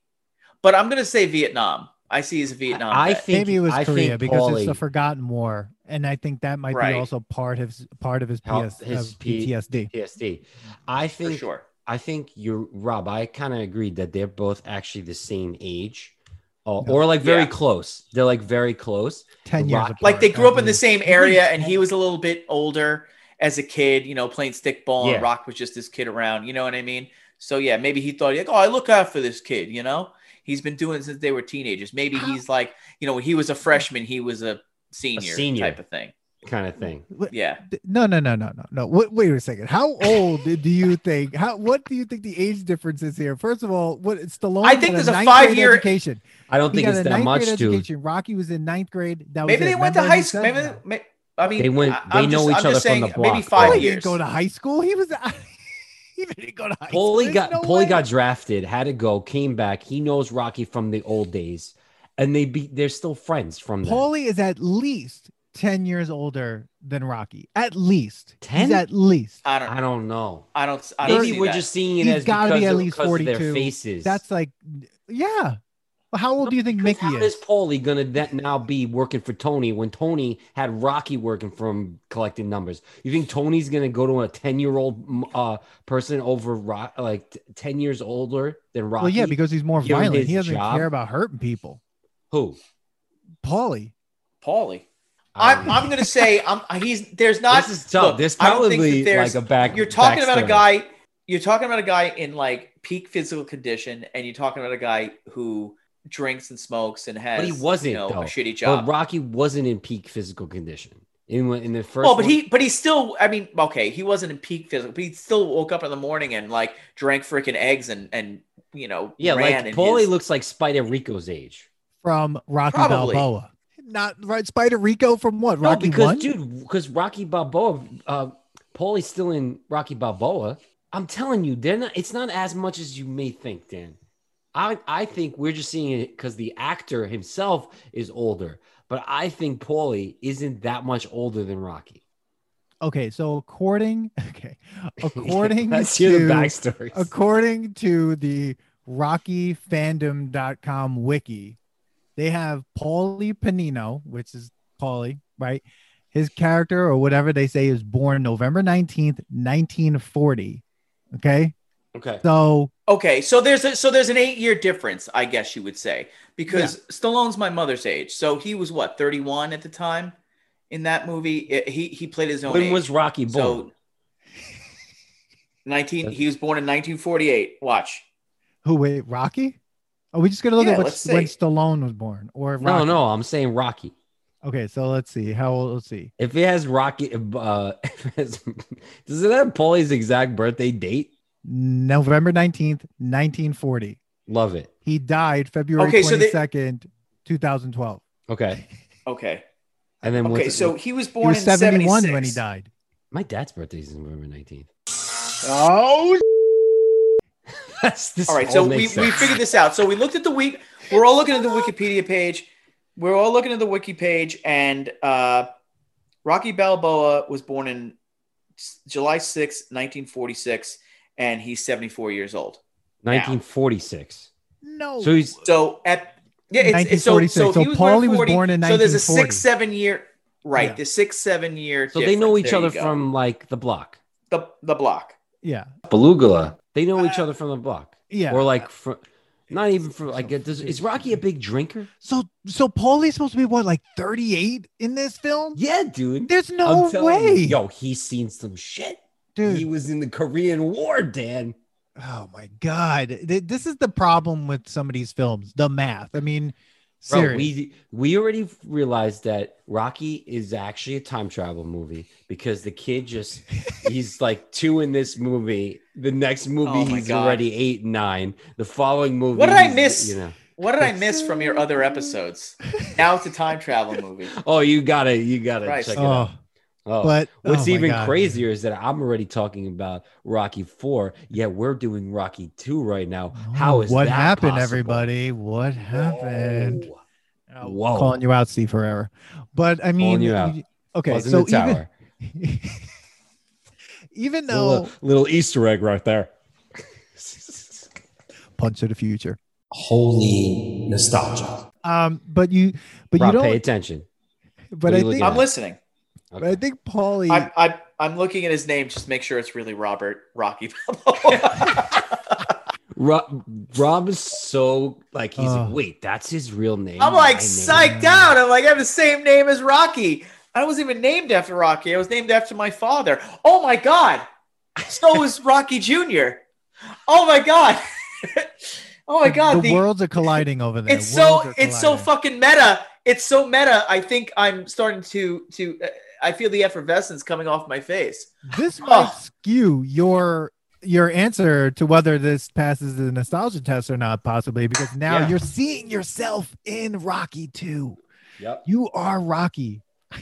but I'm gonna say Vietnam. I see he's a Vietnam. I vet. think Maybe it was I Korea think because it's Paulie- the forgotten war, and I think that might Right. be also part of his part of his, How- PS, his of P- PTSD. PSD. I for think sure. I think you're Rob. I kind of agreed that they're both actually the same age, or, No. or like very Yeah. close. They're like very close. Ten years apart. Like they grew up in the same area, and he was a little bit older as a kid, you know, playing stickball, Yeah. and Rock was just this kid around. You know what I mean? So yeah, maybe he thought like, oh, I look out for this kid. You know, he's been doing it since they were teenagers. Maybe he's like, you know, when he was a freshman, he was a senior, senior. type of thing. Kind of thing. Wait, Yeah. No, no, no, no, no, no. Wait, wait a second. How old do you think? How what do you think the age difference is here? First of all, what Stallone? I think there's a ninth five year education. I don't He think it's that much, grade dude. Rocky was in ninth grade. That was Maybe it. they went to high school. said Maybe, I mean, They went- I- they I'm know just, each I'm other from saying, the block. Maybe Paulie five didn't years. go to high school. He was. he didn't go to high school. Paulie There's got no Paulie got drafted, had to go, came back. He knows Rocky from the old days, and they be they're still friends from then. Paulie is at least ten years older than Rocky. At least 10? He's at least. I don't. I don't know. I don't. I don't Maybe see we're that. just seeing it He's as gotta because, be at of, least because of their 42. faces. That's like, yeah. Well, how old do you think Because Mickey how is? is Paulie gonna that now be working for Tony when Tony had Rocky working for him collecting numbers? You think Tony's gonna go to a ten year old uh person over Rock like t- ten years older than Rocky? Well, yeah, because he's more violent. He doesn't job. care about hurting people. who? Paulie. Paulie. I'm, I'm gonna say I'm he's there's not this is tough. look, there's I don't think probably there's- like a back. you're talking about a guy you're talking about a guy in like peak physical condition and you're talking about a guy who drinks and smokes and has But he wasn't, you know, though. a shitty But job. Rocky wasn't in peak physical condition in in the first. well, but one- he but he still I mean, okay, he wasn't in peak physical, but he still woke up in the morning and like drank freaking eggs and and you know yeah, ran like in Paulie his- looks like Spider Rico's age. from Rocky Probably. Balboa. Not right, Spider Rico from what? No, Rocky because one. dude, because Rocky Balboa, uh, Paulie's still in Rocky Balboa. I'm telling you, they're not. It's not as much as you may think, Dan. I I think we're just seeing it because the actor himself is older, but I think Paulie isn't that much older than Rocky. Okay, so according okay, according Let's to the backstory. according to the RockyFandom.com wiki, they have Paulie Pennino, which is Paulie, right? His character or whatever they say is born November 19th, 1940. Okay. Okay. So Okay, so there's a, so there's an eight year difference, I guess you would say, because Stallone's my mother's age, so he was what 31 at the time in that movie. It- he he played his own. When age. was Rocky born? so 19? He was born in 1948. Watch. who wait, Rocky? Are we just gonna look Yeah, at what, when see. Stallone was born or no, Rocky? no, I'm saying Rocky. Okay, so let's see. How old let's see. If it has Rocky, uh, if it has- does it have Paulie's exact birthday date? November 19th, 1940. Love it. He died February Okay, so they- 22nd, 2012. Okay. Okay. And then Okay, what's- so he was He born was in 71 76. when he died. my dad's birthday is November 19th. Oh. That's this All right, so all we, makes we sense. figured this out. So we looked at the week. We're all looking at the Wikipedia page. We're all looking at the wiki page, and uh, Rocky Balboa was born in July 6, 1946, and he's 74 years old. 1946. No. So he's So at yeah, it's, it's so 1946. so, So he was Paulie born, was born in So there's a six seven year right. Yeah. The six seven year. so they know each There other from like the block. the the block. yeah. Beluga. They know each Uh, other from the block. Yeah. Or like from not even for like does, is Rocky a big drinker? so so Paulie's supposed to be what like 38 in this film? Yeah, dude. There's no I'm you. way. Yo, he's seen some shit. Dude. He was in the Korean War, Dan. oh my god. This is the problem with some of these films. The math. I mean, Bro, we we already realized that Rocky is actually a time travel movie because the kid just he's like two in this movie. The next oh movie Oh he's God. already eight and nine. The following movie, What did I miss? You know. What did I miss from your other episodes? Now it's a time travel movie. Oh, you gotta you gotta Right. check it out. Oh. Oh, Oh. but What's oh even God. crazier is that I'm already talking about Rocky Four. Yet we're doing Rocky Two right now. How is what that happened, possible? everybody? What happened? Whoa. Oh, Whoa. Calling you out, Steve Ferreira. But I mean, you out. okay, Was in so the tower. even even though little, little Easter egg right there. Punch of the Future. Holy nostalgia. Um, but you, but Rob, you don't. Pay attention. But I think, I'm at? Listening. but I think Paulie. I'm, I'm I'm looking at his name just make sure it's really Robert Rocky Balboa. Rob, Rob is so like he's Oh. like, wait, that's his real name. I'm like name. psyched out. I'm like, I have the same name as Rocky. I wasn't even named after Rocky. I was named after my father. Oh my god. So is Rocky Jr. Oh my god. oh my god. the, the- worlds are colliding over there. it's so Worlds are it's so fucking meta. It's so meta. I think I'm starting to to. Uh, I feel the effervescence coming off my face. This might Oh. skew your your answer to whether this passes the nostalgia test or not, possibly because now Yeah. you're seeing yourself in Rocky 2. Yep. You are Rocky.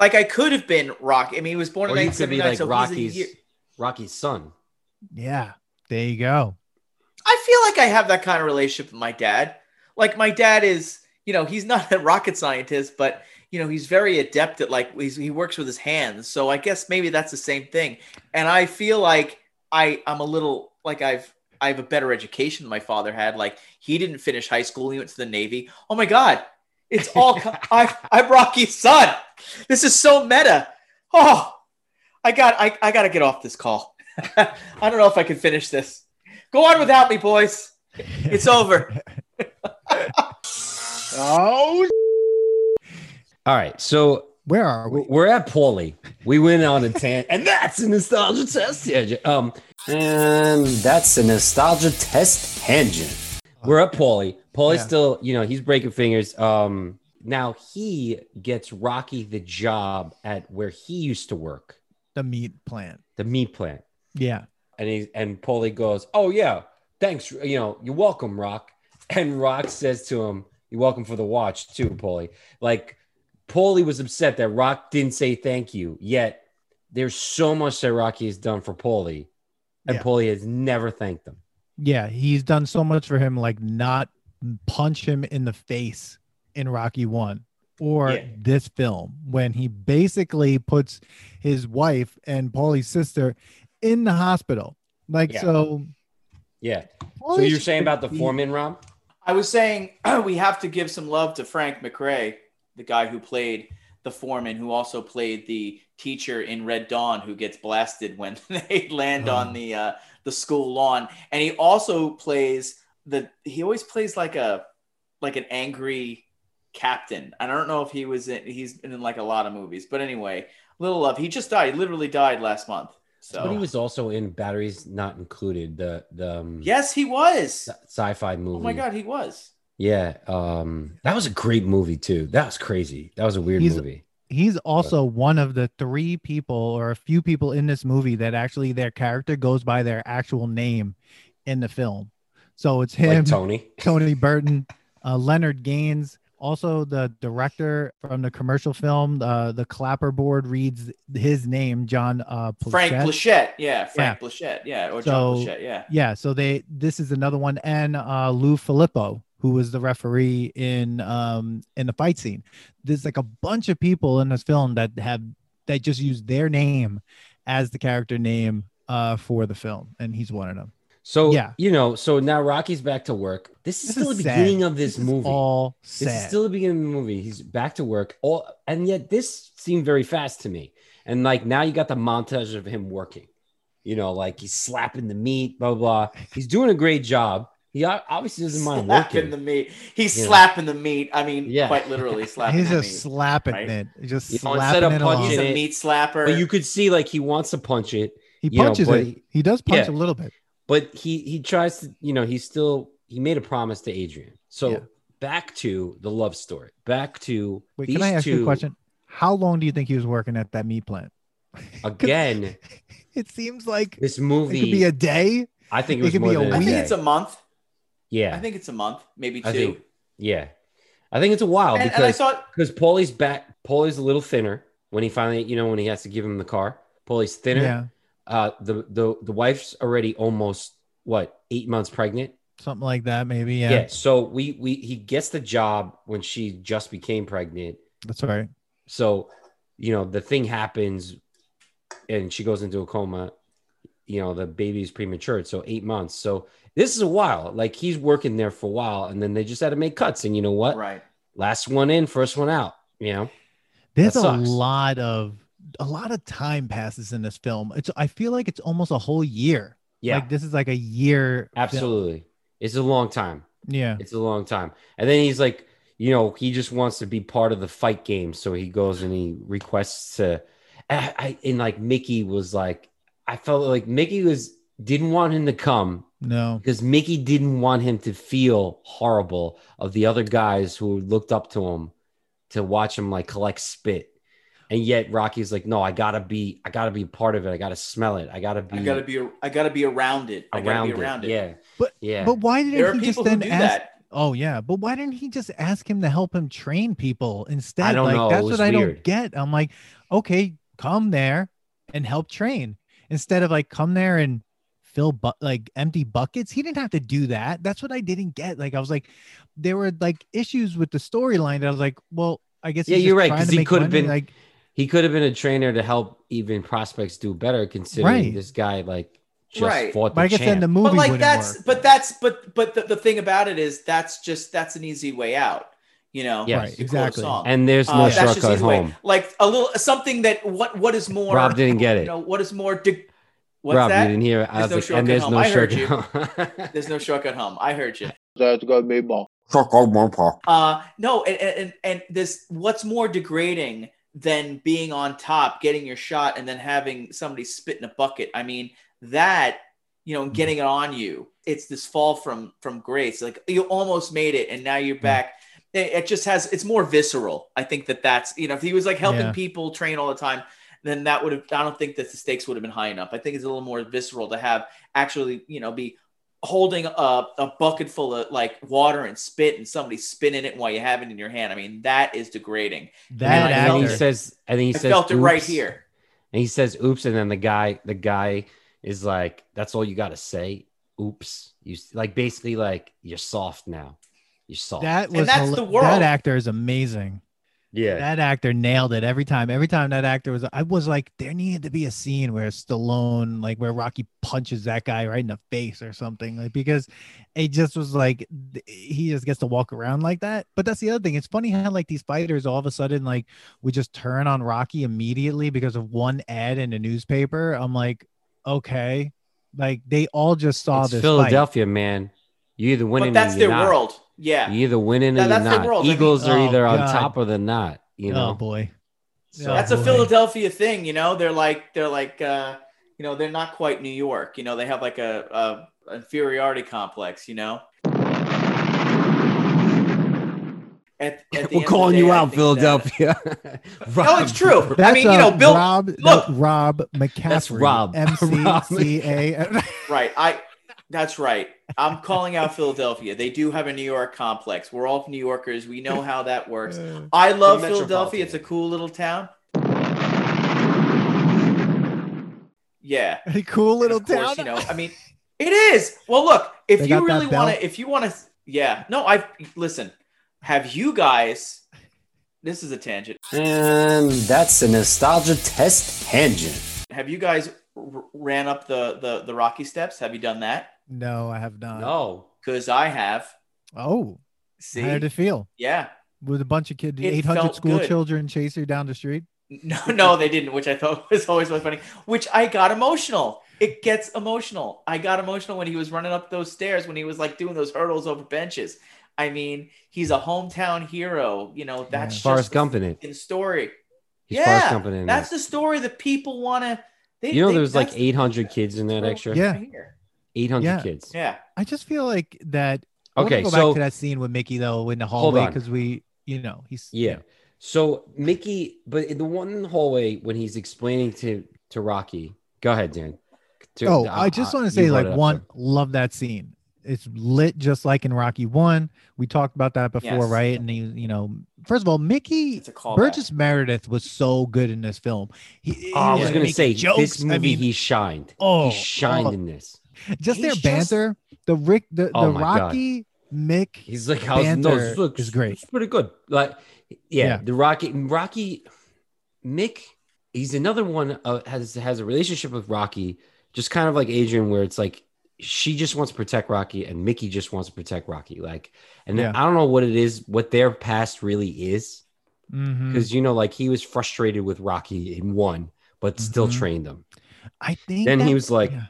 Like I could have been Rocky. I mean, he was born in Or you could be 1979, like so Rocky's he's a year. Rocky's son. Yeah, there you go. I feel like I have that kind of relationship with my dad. Like my dad is, you know, he's not a rocket scientist, but you know, he's very adept at like he works with his hands. So I guess maybe that's the same thing. And I feel like I I'm a little like I've I have a better education than my father had. Like he didn't finish high school; he went to the Navy. Oh my God, it's all I I'm Rocky's son. This is so meta. Oh, I got I, I got to get off this call. I don't know if I can finish this. Go on without me, boys. It's over. oh, All right. So Where are we? We're at Paulie. We went on a tan, and that's a nostalgia test tangent. Um, And that's a nostalgia test tangent. we're at Paulie. Paulie's Yeah. still, you know, he's breaking fingers. Um, now he gets Rocky the job at where he used to work, The meat plant. the meat plant. Yeah. And he and Paulie goes, "Oh yeah, thanks. You know, you're welcome, Rock." And Rock says to him, "You're welcome for the watch too, Paulie." Like Paulie was upset that Rock didn't say thank you. Yet there's so much that Rocky has done for Paulie, and Yeah. Paulie has never thanked him. Yeah. He's done so much for him, like not punch him in the face in Rocky One or Yeah. this film when he basically puts his wife and Paulie's sister in the hospital. Like, Yeah. so. Yeah. So Paulie's you're saying about the be- foreman, Rob? I was saying we have to give some love to Frank McRae, the guy who played the foreman, who also played the teacher in Red Dawn, who gets blasted when they land Oh. on the uh, the school lawn, and he also plays the. He always plays like a like an angry captain. I don't know if he was in. He's been in like a lot of movies, but anyway, little love. He just died. He literally died last month. So But he was also in Batteries Not Included, the the um, yes, he was. sci- sci-fi movie. Oh my god, he was. Yeah, um, that was a great movie too. That was crazy. That was a weird He's- movie. He's also one of the three people or a few people in this movie that actually their character goes by their actual name in the film. So it's him, Like Tony. Tony Burton, uh, Leonard Gaines, also the director from the commercial film. Uh, the clapperboard reads his name, John uh, Frank Pleshette. Pleshette, yeah, Frank Pleshette, yeah, or John So- Pleshette, yeah. Yeah, so they this is another one, and uh, Lou Filippo, who was the referee in um in the fight scene. There's like a bunch of people in this film that have that just use their name as the character name uh for the film, and he's one of them. So Yeah. you know, so now Rocky's back to work. This is This still is the sad. beginning of this, is movie. all this is still the beginning of the movie. He's back to work. All and yet this seemed very fast to me. And like now you got the montage of him working. You know, like he's slapping the meat, blah blah. blah. He's doing a great job. He obviously doesn't mind slapping working. the meat. He's You know. slapping the meat. I mean, Yeah. quite literally slapping He's the just meat. slapping right? it, just You know, slapping instead of it punching. He's a meat slapper. but you could see like he wants to punch it, He you know, punches but it. he- He does punch Yeah. a little bit. but he he tries to, you know, he still he made a promise to Adrian. So Yeah. back to the love story. Back to Wait, these can I ask you a question? How long do you think he was working at that meat plant? Again, It seems like this it movie. could be a day. I think it it was could more be a than I a think it's a month. Yeah. I think it's a month, maybe two. I think, yeah, I think it's a while and, and I because thought, because Paulie's back. Paulie's a little thinner when he finally, you know, when he has to give him the car. Paulie's thinner. Yeah, Uh, the the the wife's already almost what eight months pregnant. something like that, maybe. Yeah. Yeah, So we we he gets the job when she just became pregnant. that's right. So you know the thing happens, and she goes into a coma. You know the baby's premature, so eight months. So this is a while. Like he's working there for a while, and then they just had to make cuts. And you know what? right. last one in, first one out. You know, There's a lot of a lot of time passes in this film. It's I feel like it's almost a whole year. yeah, Like this is like a year. film. absolutely. It's a long time. Yeah. It's a long time. And then he's like, you know, he just wants to be part of the fight game, so he goes and he requests to. I, I and like Mickey was like, I felt like Mickey was didn't want him to come No. because Mickey didn't want him to feel horrible of the other guys who looked up to him to watch him like collect spit. And yet Rocky's like, no, I gotta be, I gotta be part of it. I gotta smell it. I gotta be I gotta be. I gotta be around it. I gotta be around it. it. Yeah. But- yeah. But why didn't There he just then ask? that. Oh yeah, but why didn't he just ask him to help him train people instead? I don't like know, that's was what I don't get. I'm like, okay, come there and help train instead of like come there and fill but like empty buckets. He didn't have to do that. That's what I didn't get. Like I was like, there were like issues with the storyline that I was like, well, I guess Yeah, you're right, trying 'cause to he could have been- like he could have been a trainer to help even prospects do better, considering Right. this guy like just Right. fought but the I guess then the movie But like that's. work. But that's. But but the, the thing about it is that's just that's an easy way out. You know. Yes. Right, to quote a exactly. and there's no Uh, shortcut easy way. home. Like a little something that what what is more. Rob didn't get You it. know what is more. De- what's Rob, that? you didn't hear it. I There's was no like, and shortcut there's home. no I heard shortcut home. There's no shortcut home. I heard you. That's got me ball. Uh, no, and, and and this what's more degrading than being on top, getting your shot, and then having somebody spit in a bucket. I mean, that you know, getting it on you. It's this fall from from grace. Like you almost made it, and now you're back. It, it just has. It's more visceral. I think that that's you know, if he was like helping Yeah. people train all the time, then that would have. I don't think that the stakes would have been high enough. I think it's a little more visceral to have actually, you know, be holding a, a bucket full of like water and spit and somebody spinning it while you have it in your hand. I mean, that is degrading. That and then he says, and then he I says, felt it right here. And he says, "Oops," and then the guy, the guy is like, "That's all you got to say." Oops, you like basically like you're soft now. You're soft. That And was that's hila- the world. That actor is amazing. yeah. That actor nailed it every time. Every time that actor was, I was like, there needed to be a scene where Stallone, like where Rocky punches that guy right in the face or something, like because it just was like he just gets to walk around like that. But that's the other thing. It's funny how like these fighters all of a sudden like we just turn on Rocky immediately because of one ad in a newspaper. I'm like, okay, like they all just saw it's this fight. Philadelphia, man. You either winning, But that's or their not. world. Yeah. You either winning or Yeah, you're not. world. I mean- Eagles are Oh, either on God. top or they're not. You know. Oh boy. So- That's a. Philadelphia thing, you know. They're like they're like uh, you know they're not quite New York. You know they have like a, a inferiority complex. You know. At, at We're calling the you day, I out, think Philadelphia. No, it's true. I mean, you know, Bill. Rob, look. that's Rob McCaffery. That's Rob. M C Rob C A. Right. I. That's right. I'm calling out Philadelphia. They do have a New York complex. We're all New Yorkers. We know how that works. I love Philadelphia. It's a cool little town. Yeah. A cool little of course, town. you know, I mean, it is. Well, look, if They you really want to, if you want to, yeah, no, I listen. Have you guys? This is a tangent. And that's a nostalgia test tangent. Have you guys r- ran up the the the Rocky steps? Have you done that? No, I have not. no. Because I have. Oh, See, how did it feel? yeah. With a bunch of kids, 800 school good. children chase you down the street. No, no, they didn't, which I thought was always really funny. Which I got emotional. It gets emotional. I got emotional when he was running up those stairs when he was like doing those hurdles over benches. I mean, he's a hometown hero. You know, that's Yeah. just Forrest the Gump in it. fucking story. He's yeah, Forrest Gump in that's the story that people want to. You know, there's like 800 kids in that extra. Yeah. 800 Yeah. kids. Yeah. I just feel like that. I Okay, go so back to that scene with Mickey though in the hallway because we, you know, he's Yeah. So Mickey, but in the one in the hallway when he's explaining to to Rocky, go ahead, Dan. To- Oh, uh, I just want to say, like, one, sir. love that scene. It's lit just like in Rocky One. We talked about that before, Yes. right? And he, you know, first of all, Mickey It's a callback. Burgess Meredith was so good in this film. He, he Oh, I was like gonna say jokes. this movie I mean, he shined. oh, he shined oh, in this. Just their He's just- banter. The Rick, the, Oh the my God. Rocky Mick. He's like, how's no, banter this looks is great. It's pretty good. Like, yeah, Yeah. the Rocky, Rocky, Mick. He's another one uh, has has a relationship with Rocky, just kind of like Adrian, where it's like she just wants to protect Rocky, and Mickey just wants to protect Rocky. Like, and Yeah. I don't know what it is, what their past really is, Mhm. because you know, like he was frustrated with Rocky in one, but still Mhm. trained him. I think Then he was like, yeah.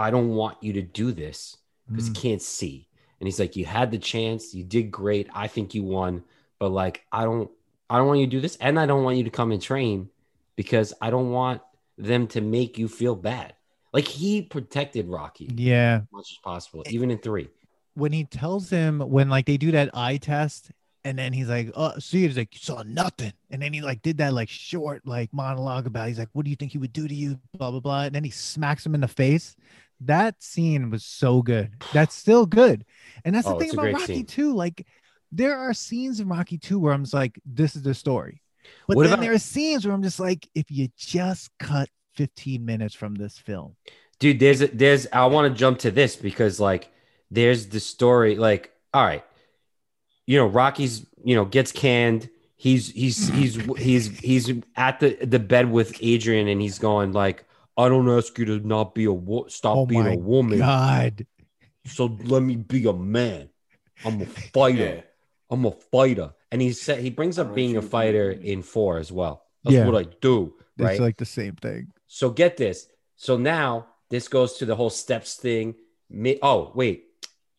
I don't want you to do this because Mm. he can't see. And he's like, You had the chance, you did great. I think you won, but like, I don't, I don't want you to do this, and I don't want you to come and train because I don't want them to make you feel bad. Like he protected Rocky yeah. as much as possible, even in three. when he tells him when like they do that eye test and then he's like oh see he's like you saw nothing and then he like did that like short like monologue about he's like what do you think he would do to you blah blah blah and then he smacks him in the face that scene was so good. That's still good. And that's the Oh, thing about rocky scene. 2 like there are scenes in rocky 2 where i'm just like this is the story. But What then about- there are scenes where i'm just like if you just cut 15 minutes from this film. Dude there's a, there's i want to jump to this because like there's the story like all right. You know rocky's you know gets canned. He's he's he's he's he's at the the bed with adrian and he's going like i don't ask you to not be a wo- stop oh being my a woman god so let me be a man i'm a fighter Yeah. i'm a fighter and he said he brings up being a want you to be fighter a in four as well that's Yeah. what i do it's right like the same thing so get this. So now this goes to the whole steps thing. Oh, wait.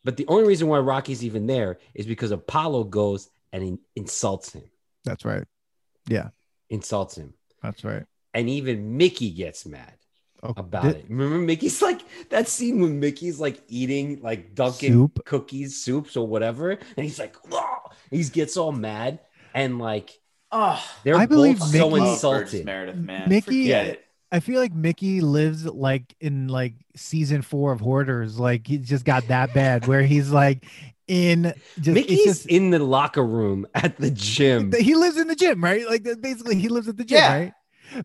But the only reason why Rocky's even there is because Apollo goes and in- insults him. that's right Yeah. insults him. That's right. And even Mickey gets mad Oh, about thi- it. Remember Mickey's like that scene when Mickey's like eating like Dunkin' Soup. cookies, soups, or whatever, and he's like, "Whoa." he gets all mad and like Oh, they're I believe both so Mickey- Burgess insulted. Meredith, man. Mickey- Forget it. I feel like Mickey lives like in like season four of Hoarders. Like he just got that bad where he's like in just it's Mickey's just in the locker room at the gym. he lives in the gym, right? Like basically he lives at the gym, Yeah. right?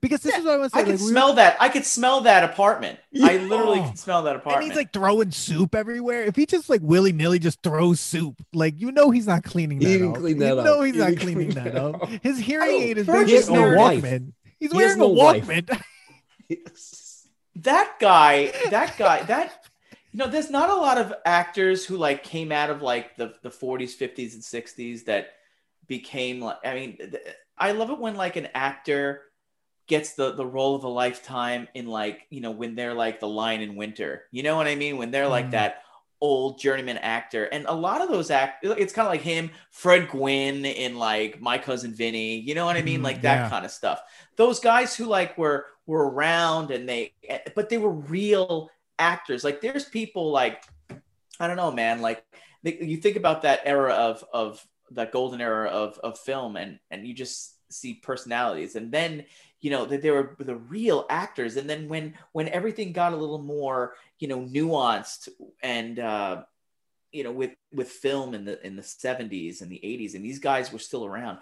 Because this Yeah, is what I want to I say. could like, we were- smell that. I could smell that apartment. I literally Yeah. could smell that and apartment. he's like throwing soup everywhere. If he just like willy nilly just throws soup, like you know he's not cleaning that He didn't up. clean you that up. know he's He not cleaning clean that that up. up. His hearing aid is Burgess basically a Meredith- Walkman. He's He wearing no a. Walkman. that guy, that guy, that you know, there's not a lot of actors who like came out of like the the 40s, 50s, and 60s that became like. I mean, th- I love it when like an actor gets the the role of a lifetime in like you know when they're like the Lion in Winter. You know what I mean? When they're like Mm. that old journeyman actor and a lot of those act it's kind of like him fred gwynne in like my cousin vinny you know what i mean Mm, like that yeah. kind of stuff those guys who like were were around and they but they were real actors like there's people like i don't know man like they, you think about that era of of that golden era of of film and and you just see personalities and then you know that they were the real actors and then when when everything got a little more you know nuanced and uh you know with with film in the in the 70s and the 80s and these guys were still around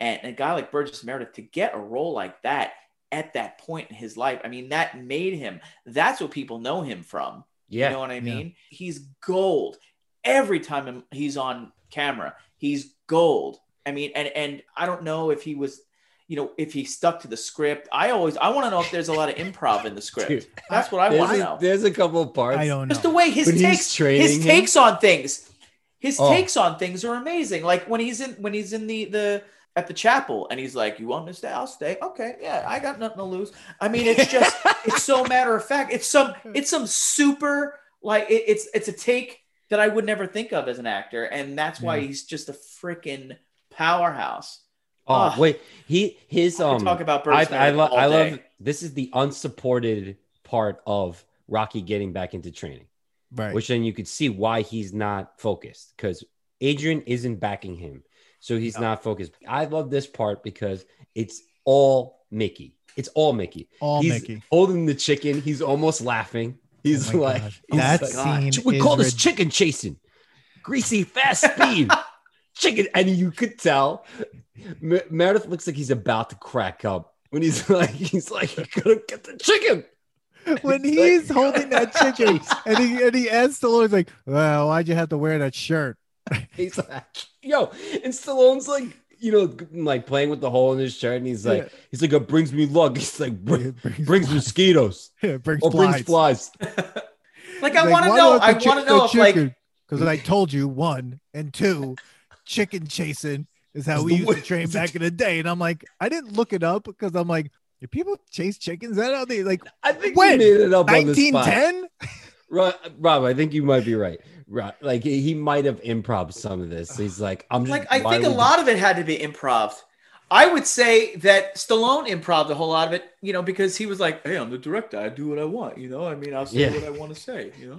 and a guy like Burgess Meredith to get a role like that at that point in his life I mean that made him that's what people know him from Yeah. you know what I Yeah. mean he's gold every time he's on camera he's gold I mean and and I don't know if he was you know if he stuck to the script I always I want to know if there's a lot of improv in the script Dude, that's what I there's, want to know there's a couple of parts. I don't know. just the way his When takes his him? takes on things his Oh. takes on things are amazing like when he's in when he's in the the at the chapel and he's like you want me to stay i'll stay okay yeah i got nothing to lose i mean it's just it's so matter of fact it's some it's some super like it, it's it's a take that i would never think of as an actor and that's why Yeah. he's just a freaking powerhouse Oh Ugh. wait, he his I um. talk about I Burgess I, Meredith love I love this is the unsupported part of Rocky getting back into training, right. which then you could see why he's not focused because Adrian isn't backing him, so he's No. not focused. I love this part because it's all Mickey. It's all Mickey. All he's Mickey. holding the chicken. He's almost laughing. He's Oh like, he's that like, scene. "Ch- we is call this rid- chicken chasing, greasy fast speed, chicken, and you could tell M- Meredith looks like he's about to crack up when he's like, he's like, you gotta get the chicken. when It's he's like- holding that chicken and he and he asks Stallone, he's like, "Well, why'd you have to wear that shirt?" He's like, yo, and Stallone's like, you know, like playing with the hole in his shirt, and he's like, Yeah. he's like, it brings me luck. He's like, "Br- It brings, brings mosquitoes it brings or brings flies. flies. like i want to know i want to know if like because I told you one and two, chicken chasing is how Is we the used to train back in the day, and I'm like, I didn't look it up because I'm like, do people chase chickens? Is that how they like I think When? he made it up on the spot. 1910? Rob, Rob, I think you might be right. Rob, like he might have improv some of this. He's like, I'm just, like I think a would- lot of it had to be improv. I would say that Stallone improv a whole lot of it, you know, because he was like, "Hey, I'm the director. I do what I want." You know, I mean, I'll say Yeah. what I want to say. You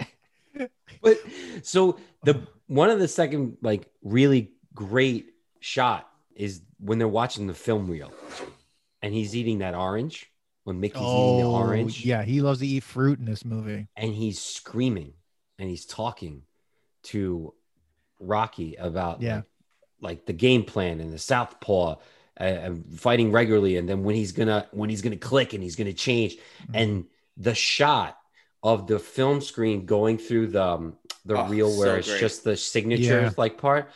know, But so the one of the second like really great shot is when they're watching the film reel, and he's eating that orange. When Mickey's eating the orange, Oh, yeah, he loves to eat fruit in this movie. and he's screaming and he's talking to Rocky about Yeah. like, like the game plan and the southpaw uh, and fighting regularly and then when he's gonna when he's gonna click and he's gonna change Mm-hmm. and the shot of the film screen going through the um, the Oh, reel where so it's great. just the signature Yeah. like part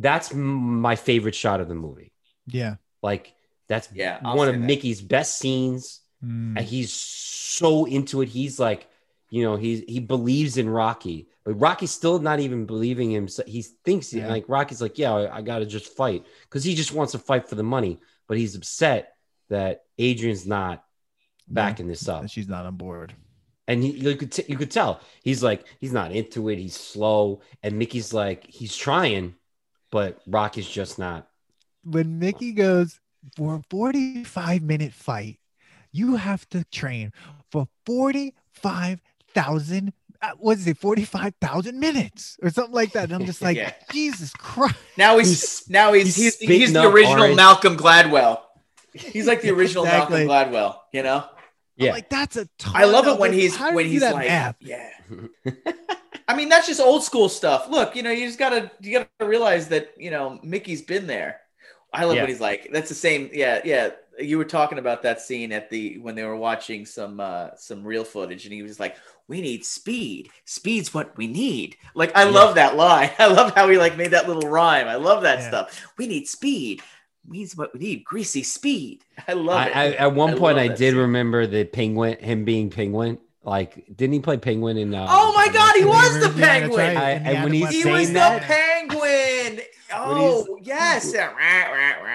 that's my favorite shot of the movie Yeah. like that's Yeah, I'll one of that. Mickey's best scenes Mm. and he's so into it. He's like, you know, he's he believes in Rocky, but Rocky's still not even believing him. So he thinks Yeah. like Rocky's like, yeah, I, I got to just fight because he just wants to fight for the money, but he's upset that Adrian's not backing this up, She's not on board. and he, you could t- you could tell he's like he's not into it. He's slow, and Mickey's like he's trying, but Rocky's just not. When Mickey goes, for a 45 minute fight, you have to train for 45,000 uh, what is it 45,000 minutes or something like that and I'm just like Yeah. Jesus Christ Now he's, He's- now he's he's he's, he's, the original orange. Malcolm Gladwell. He's like the original Exactly. Malcolm Gladwell. You know, I'm Yeah. like that's a ton I love of- it when like, he's when he's like, math? yeah. I mean, that's just old school stuff. Look, you know, you just gotta you gotta realize that you know Mickey's been there. I love Yeah. what he's like. That's the same. Yeah, yeah. You were talking about that scene at the when they were watching some uh some real footage, and he was like, "We need speed. Speed's what we need." Like, I Yeah. love that line. I love how he like made that little rhyme. I love that Yeah. stuff. We need speed. Means what we need. Greasy speed. I love I, it. I, at one I point, I did scene. remember the penguin, him being penguin. Like, didn't he play penguin in? Uh, Oh my God, he was the original- yeah, penguin. right, I- and when he's He West was saying the penguin. Oh yes.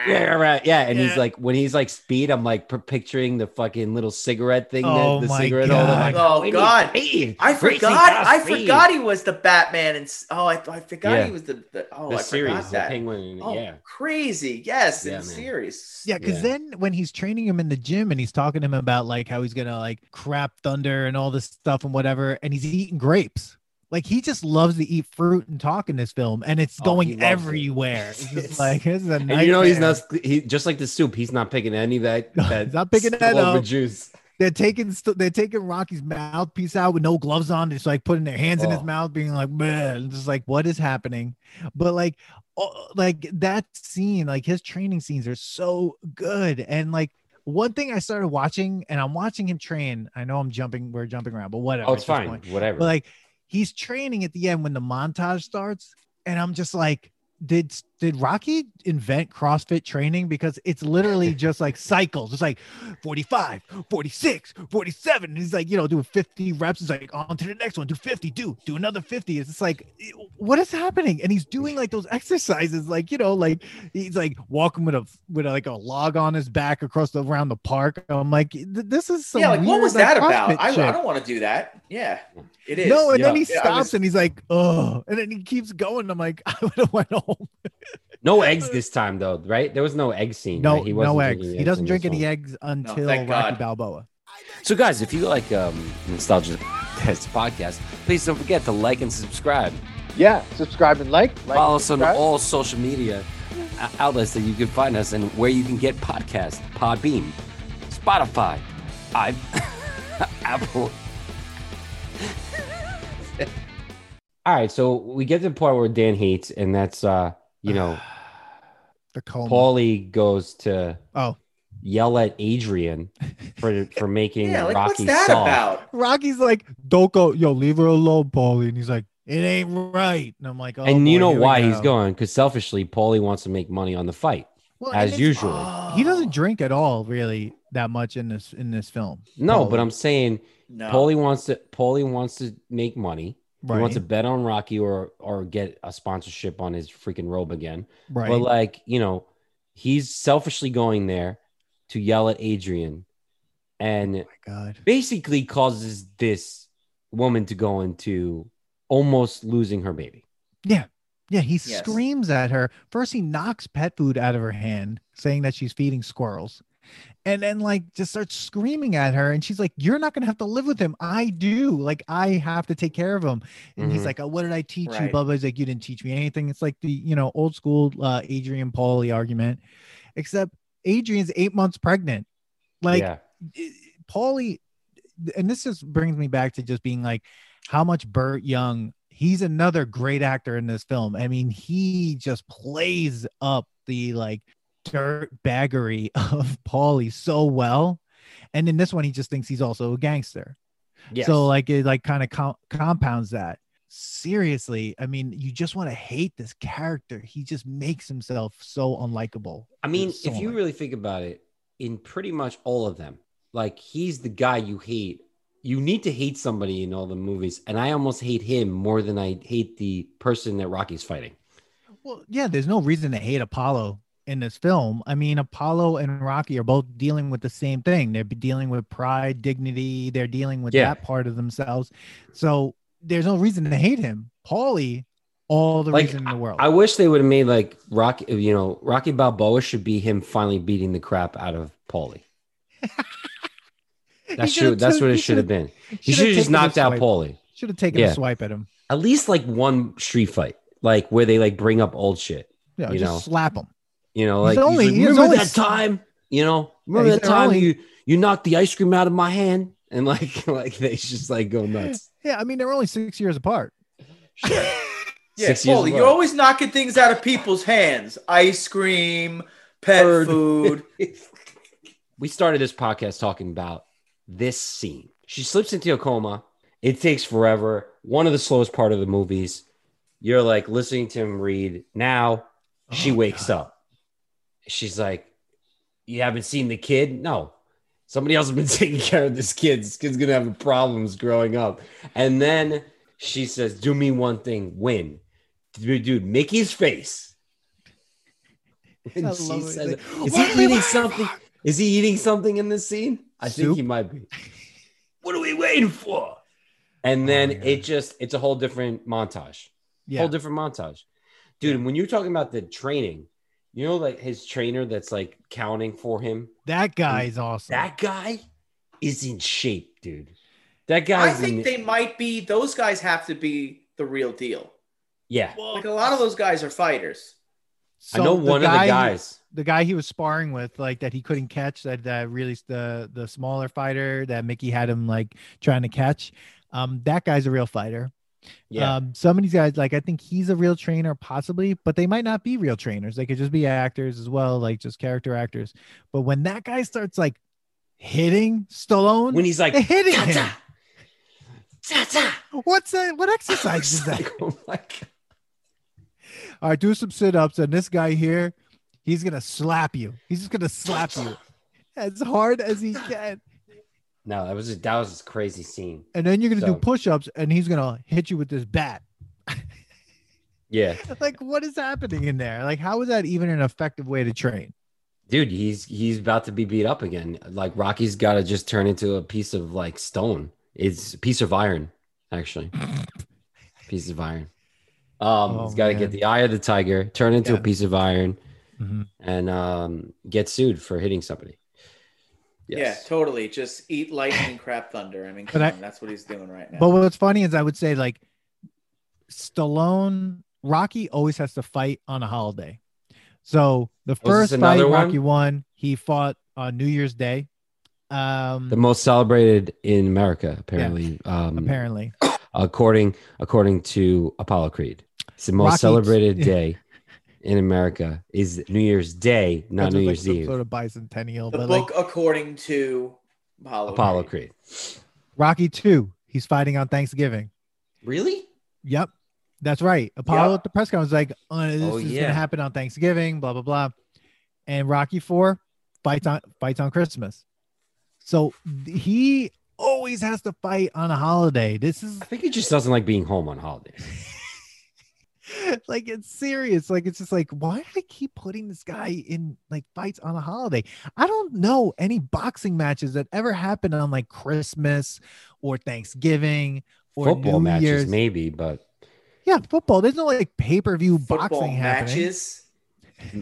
Yeah, right. Yeah, and he's like, when he's like speed, I'm like picturing the fucking little cigarette thing. Oh that, the my cigarette. God. Like, Oh, "We need God. speed. I forgot. I forgot he was the Batman, and oh, I, I forgot Yeah. he was the, the oh, the I series, forgot the that. penguin. Oh, Yeah, crazy! Yes, in Yeah, the series. Yeah, because Yeah. then when he's training him in the gym and he's talking to him about like how he's gonna like crap thunder and all this stuff and whatever, and he's eating grapes. Like he just loves to eat fruit and talk in this film, and it's Oh, going loves it. everywhere. It's just like this is a and you know he's not. He just like the soup. He's not picking any of that. That he's not picking that up. juice. They're taking st- they're taking Rocky's mouthpiece out with no gloves on. Just like putting their hands in his Oh. mouth, being like, man, just like what is happening? But like, oh, like that scene, like his training scenes are so good. And like one thing I started watching, and I'm watching him train. I know I'm jumping, we're jumping around, but whatever. Oh, it's fine. Whatever. But like he's training at the end when the montage starts, and I'm just like, did did Rocky invent CrossFit training? Because it's literally just like cycles. It's like 45, 46, 47. And he's like, you know, do 50 reps. It's like on to the next one, do 50, do do another 50. It's just like, eh, what is happening? And he's doing like those exercises, like you know, like he's like walking with a with a, like a log on his back across the around the park. I'm like, this is some yeah, like what weird, was like, that about? I. I don't want to do that. Yeah, it is. No, and then Yeah. he Yeah, stops was- and he's like, "Oh," and then he keeps going. I'm like, I would have went home. no eggs this time, though, right? There was no egg scene. No, right? He no wasn't eggs. drinking He doesn't drink any one. eggs until thank Rocky God. Balboa. So, guys, if you like um, Nostalgia Test podcast, please don't forget to like and subscribe. Yeah, subscribe and like. like Follow and us on all social media uh, outlets that you can find us and where you can get podcasts Podbean, Spotify, I, Apple. all right, so we get to the part where Dan hates, and that's, uh, you know, The coma. Paulie goes to Oh, yell at Adrian for for making Yeah, like Rocky what's that soft. about? Rocky's like, "Don't go, yo, leave her alone, Paulie." And he's like, "It ain't right." And I'm like, "Oh." and you know here we why he's going because selfishly, Paulie wants to make money on the fight Well, as it's- usual. Oh. He doesn't drink at all, really, that much in this in this film. no, Paulie. but I'm saying No. Paulie wants to Paulie wants to make money. Right, He wants to bet on Rocky or or get a sponsorship on his freaking robe again. right. But like, you know, he's selfishly going there to yell at Adrian and oh my God. basically causes this woman to go into almost losing her baby. Yeah. Yeah, he Yes. screams at her. First, he knocks pet food out of her hand, saying that she's feeding squirrels. And then, like, just starts screaming at her. And she's like, You're not going to have to live with him. I do. Like, I have to take care of him. And he's Mhm. like, oh, What did I teach you? Right. Bubba He's like, You didn't teach me anything. It's like the, you know, old school uh, Adrian Paulie argument, except Adrian's eight months pregnant. Like, yeah. Paulie, and this just brings me back to just being like how much Burt Young, he's another great actor in this film. I mean, he just plays up the like dirt baggery of Paulie so well. And in this one, he just thinks he's also a gangster. Yes. So like it like kind of com- compounds that. Seriously, I mean, you just want to hate this character. He just makes himself so unlikable. I mean, So if you really think about it, in pretty much all of them, like he's the guy you hate. You need to hate somebody in all the movies, and I almost hate him more than I hate the person that Rocky's fighting. Well, yeah, there's no reason to hate Apollo in this film. I mean, Apollo and Rocky are both dealing with the same thing. They're dealing with pride, dignity. They're dealing with Yeah. that part of themselves. So there's no reason to hate him. Paulie, all the Like, reason in the world. I wish they would have made like Rocky. You know, Rocky Balboa should be him finally beating the crap out of Paulie. That's true. That's what it should have been. He should have just knocked out Paulie. Should have taken Yeah. a swipe at him. At least like one street fight, like where they like bring up old shit. Yeah, You just know. slap him. You know, like, he's only- like, he's remember only that s- time? You know, remember he's that time only- you you knocked the ice cream out of my hand, and like like they just like go nuts. Yeah, I mean they're only six years apart. Yeah, Six years apart. you're always knocking things out of people's hands. Ice cream, pet Bird. food. we started this podcast talking about this scene. She slips into a coma. It takes forever. One of the slowest part of the movies. You're like listening to him read. Now she Oh, wakes God. up. She's like, "You haven't seen the kid? No, somebody else has been taking care of this kid. This kid's gonna have problems growing up." And then she says, "Do me one thing. Win, dude. Mickey's face." And I she it. says, "Is "What he eating something? for?" Is he eating something in this scene? I think he might be. What are we waiting for? And then Oh, it just it's a whole different montage. Yeah, Whole different montage. Dude, when you're talking about the training, you know like his trainer that's like counting for him. that guy's awesome. That guy is in shape, dude. That guy. I think in, they might be. Those guys have to be the real deal. yeah. Well, Like a lot of those guys are fighters. I know So one of the guys. the guy he was sparring with, like that he couldn't catch, that that really the the smaller fighter that Mickey had him like trying to catch. Um, that guy's a real fighter. Yeah. Um, some of these guys, like I think he's a real trainer, possibly, but they might not be real trainers. They could just be actors as well, like just character actors. But when that guy starts like hitting Stallone, when he's like hitting "Ta-ta, him. ta-ta." What's that? What exercise is that? Like, oh my God. All right, do some sit ups, and this guy here, he's gonna slap you. He's just gonna slap you as hard as he can, No, that was a, that was a crazy scene. and then you're gonna So- do push ups, and he's gonna hit you with this bat. Yeah. Like, what is happening in there? Like, how is that even an effective way to train? dude he's he's about to be beat up again like rocky's got to just turn into a piece of like stone it's a piece of iron actually piece of iron um Oh, he's got to get the eye of the tiger turn into Yeah. a piece of iron Mhm. and um get sued for hitting somebody yes. Yeah, totally. Just eat lightning, crap thunder. I mean, come I- on, that's what he's doing right now. But what's funny is I would say like Stallone, Rocky always has to fight on a holiday. So the first this fight another one? Rocky won, he fought on New Year's Day. Um, the most celebrated in america apparently um apparently. according according to apollo creed it's the most Rocky- celebrated day in america is new year's day not new like year's some eve sort of bicentennial. the but book, like according to Apollo. apollo Creed. creed Rocky two, he's fighting on Thanksgiving. really Yep. That's right. Apollo Yeah. at the press conference was like, uh, this Oh, is yeah. gonna happen on Thanksgiving, blah blah blah. And Rocky Four fights on fights on Christmas. So he always has to fight on a holiday. This is I think he just doesn't like being home on holidays. like it's serious. Like it's just like, why do they keep putting this guy in like fights on a holiday? I don't know any boxing matches that ever happened on like Christmas or Thanksgiving or Football New matches, Year's. maybe, but Yeah, football. There's no like pay per view Football boxing happening. matches.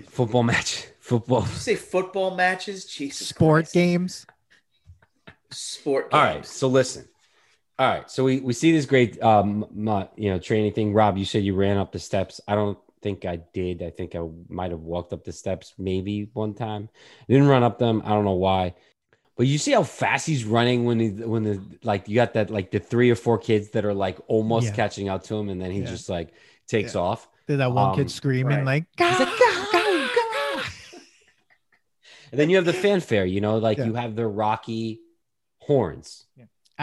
football match, football. Did you say football matches? Jesus sport Christ. games. Sport games. All right, so listen. All right, so we we see this great um you know training thing. Rob, you said you ran up the steps. I don't think I did. I think I might have walked up the steps maybe one time. didn't run up them. I don't know why. But you see how fast he's running when he when the like you got that like the three or four kids that are like almost Yeah. catching out to him, and then he Yeah. just like takes Yeah. off. There's that one Um, kid screaming right. like, He's like, go, go, go. And then you have the fanfare, you know, like you have the Rocky horns.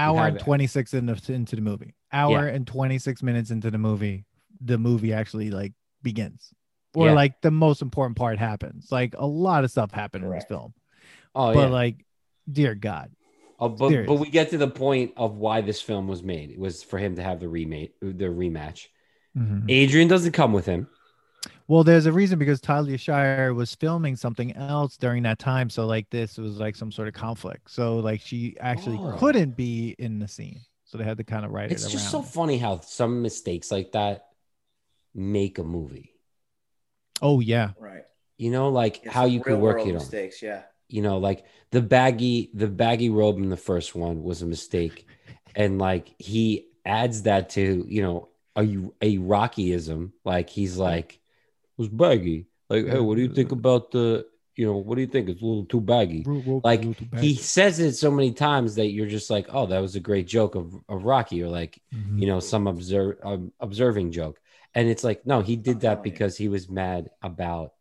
Hour and 26 in the, into the movie hour and 26 minutes into the movie the movie actually like begins or Yeah. like the most important part happens like a lot of stuff happened in this film Oh but yeah. like dear god Oh, but but we get to the point of why this film was made. It was for him to have the remake, the rematch. Mhm. Adrian doesn't come with him. Well there's a reason because Talia Shire was filming something else during that time so like this was like some sort of conflict so like she actually Oh. couldn't be in the scene so they had to kind of write It's it It's just so funny how some mistakes like that make a movie. Oh yeah. Right. You know, like It's how you could work it on. mistakes. Yeah. You know, like the baggy, the baggy robe in the first one was a mistake, and like he adds that to you know a a Rockyism. Like he's mm-hmm. like, it was baggy. Like, hey, what do you think about the? You know, what do you think? It's a little too baggy. Like he says it so many times that you're just like, oh, that was a great joke of, of Rocky, or like, Mhm. you know, some observe um, observing joke. And it's like, no, he did that because he was mad about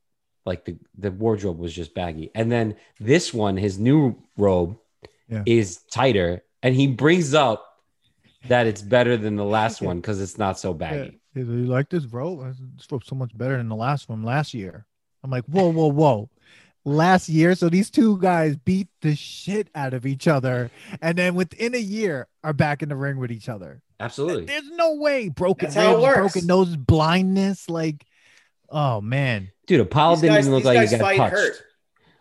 like the, the wardrobe was just baggy. And then this one, his new robe Yeah. is tighter, and he brings up that it's better than the last one because it's not so Yeah. baggy. Hey, You like this bro? This robe's so much better than the last one last year. I'm like, whoa, whoa, whoa. Last year, so these two guys beat the shit out of each other, and then within a year are back in the ring with each other. Absolutely. There's no way broken That's how it ribs, works. broken nose, blindness. Like, oh man, Dude, Apollo These didn't guys, even look these like guys he got fight touched. hurt.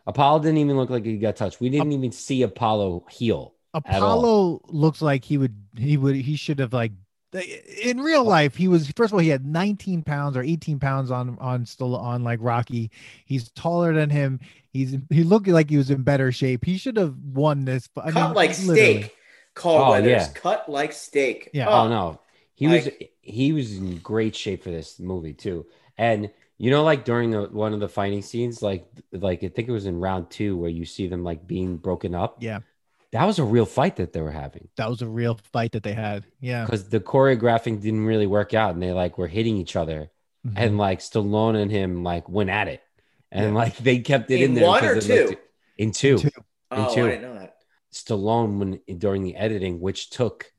Apollo didn't even look like he got touched. We didn't even see Apollo heal. All. Apollo looks like he would, he would, he should have like. In real life, he was first of all he had 19 pounds or 18 pounds on on still on like Rocky. He's taller than him. He's he looked like he was in better shape. He should have won this. I Cut mean, like literally. steak. Carl Oh, Weathers. yeah. Cut like steak. Yeah. Oh, no, he was he was in great shape for this movie too. And you know, like during the, one of the fighting scenes, like like I think it was in round two where you see them like being broken up. Yeah, That was a real fight that they were having that was a real fight that they had. Yeah, because the choreographing didn't really work out, and they like were hitting each other, Mhm. and like Stallone and him like went at it, and Yeah. like they kept it in, In there. one 'cause or it looked- two? In two. Two. Oh, two. I didn't know that. Stallone when during the editing, which took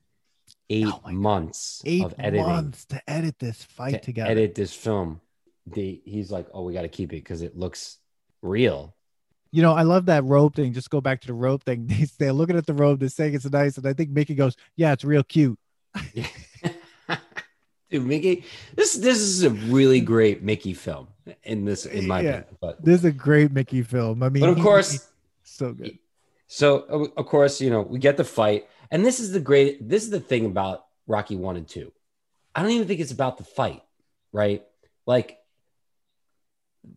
eight Oh months eight of editing months to edit this fight to together. edit this film. The, he's like, oh, we got to keep it because it looks real. You know, I love that robe thing. Just go back to the robe thing. They, they're looking at the robe, they're saying it's nice, and I think Mickey goes, "Yeah, it's real cute." Dude, Mickey, this this is a really great Mickey film in this, in my Yeah. opinion. But This is a great Mickey film. I mean, but of he- course, he- so good. So of- of course, you know, we get the fight, and this is the great. This is the thing about Rocky One and Two. I don't even think it's about the fight, right? Like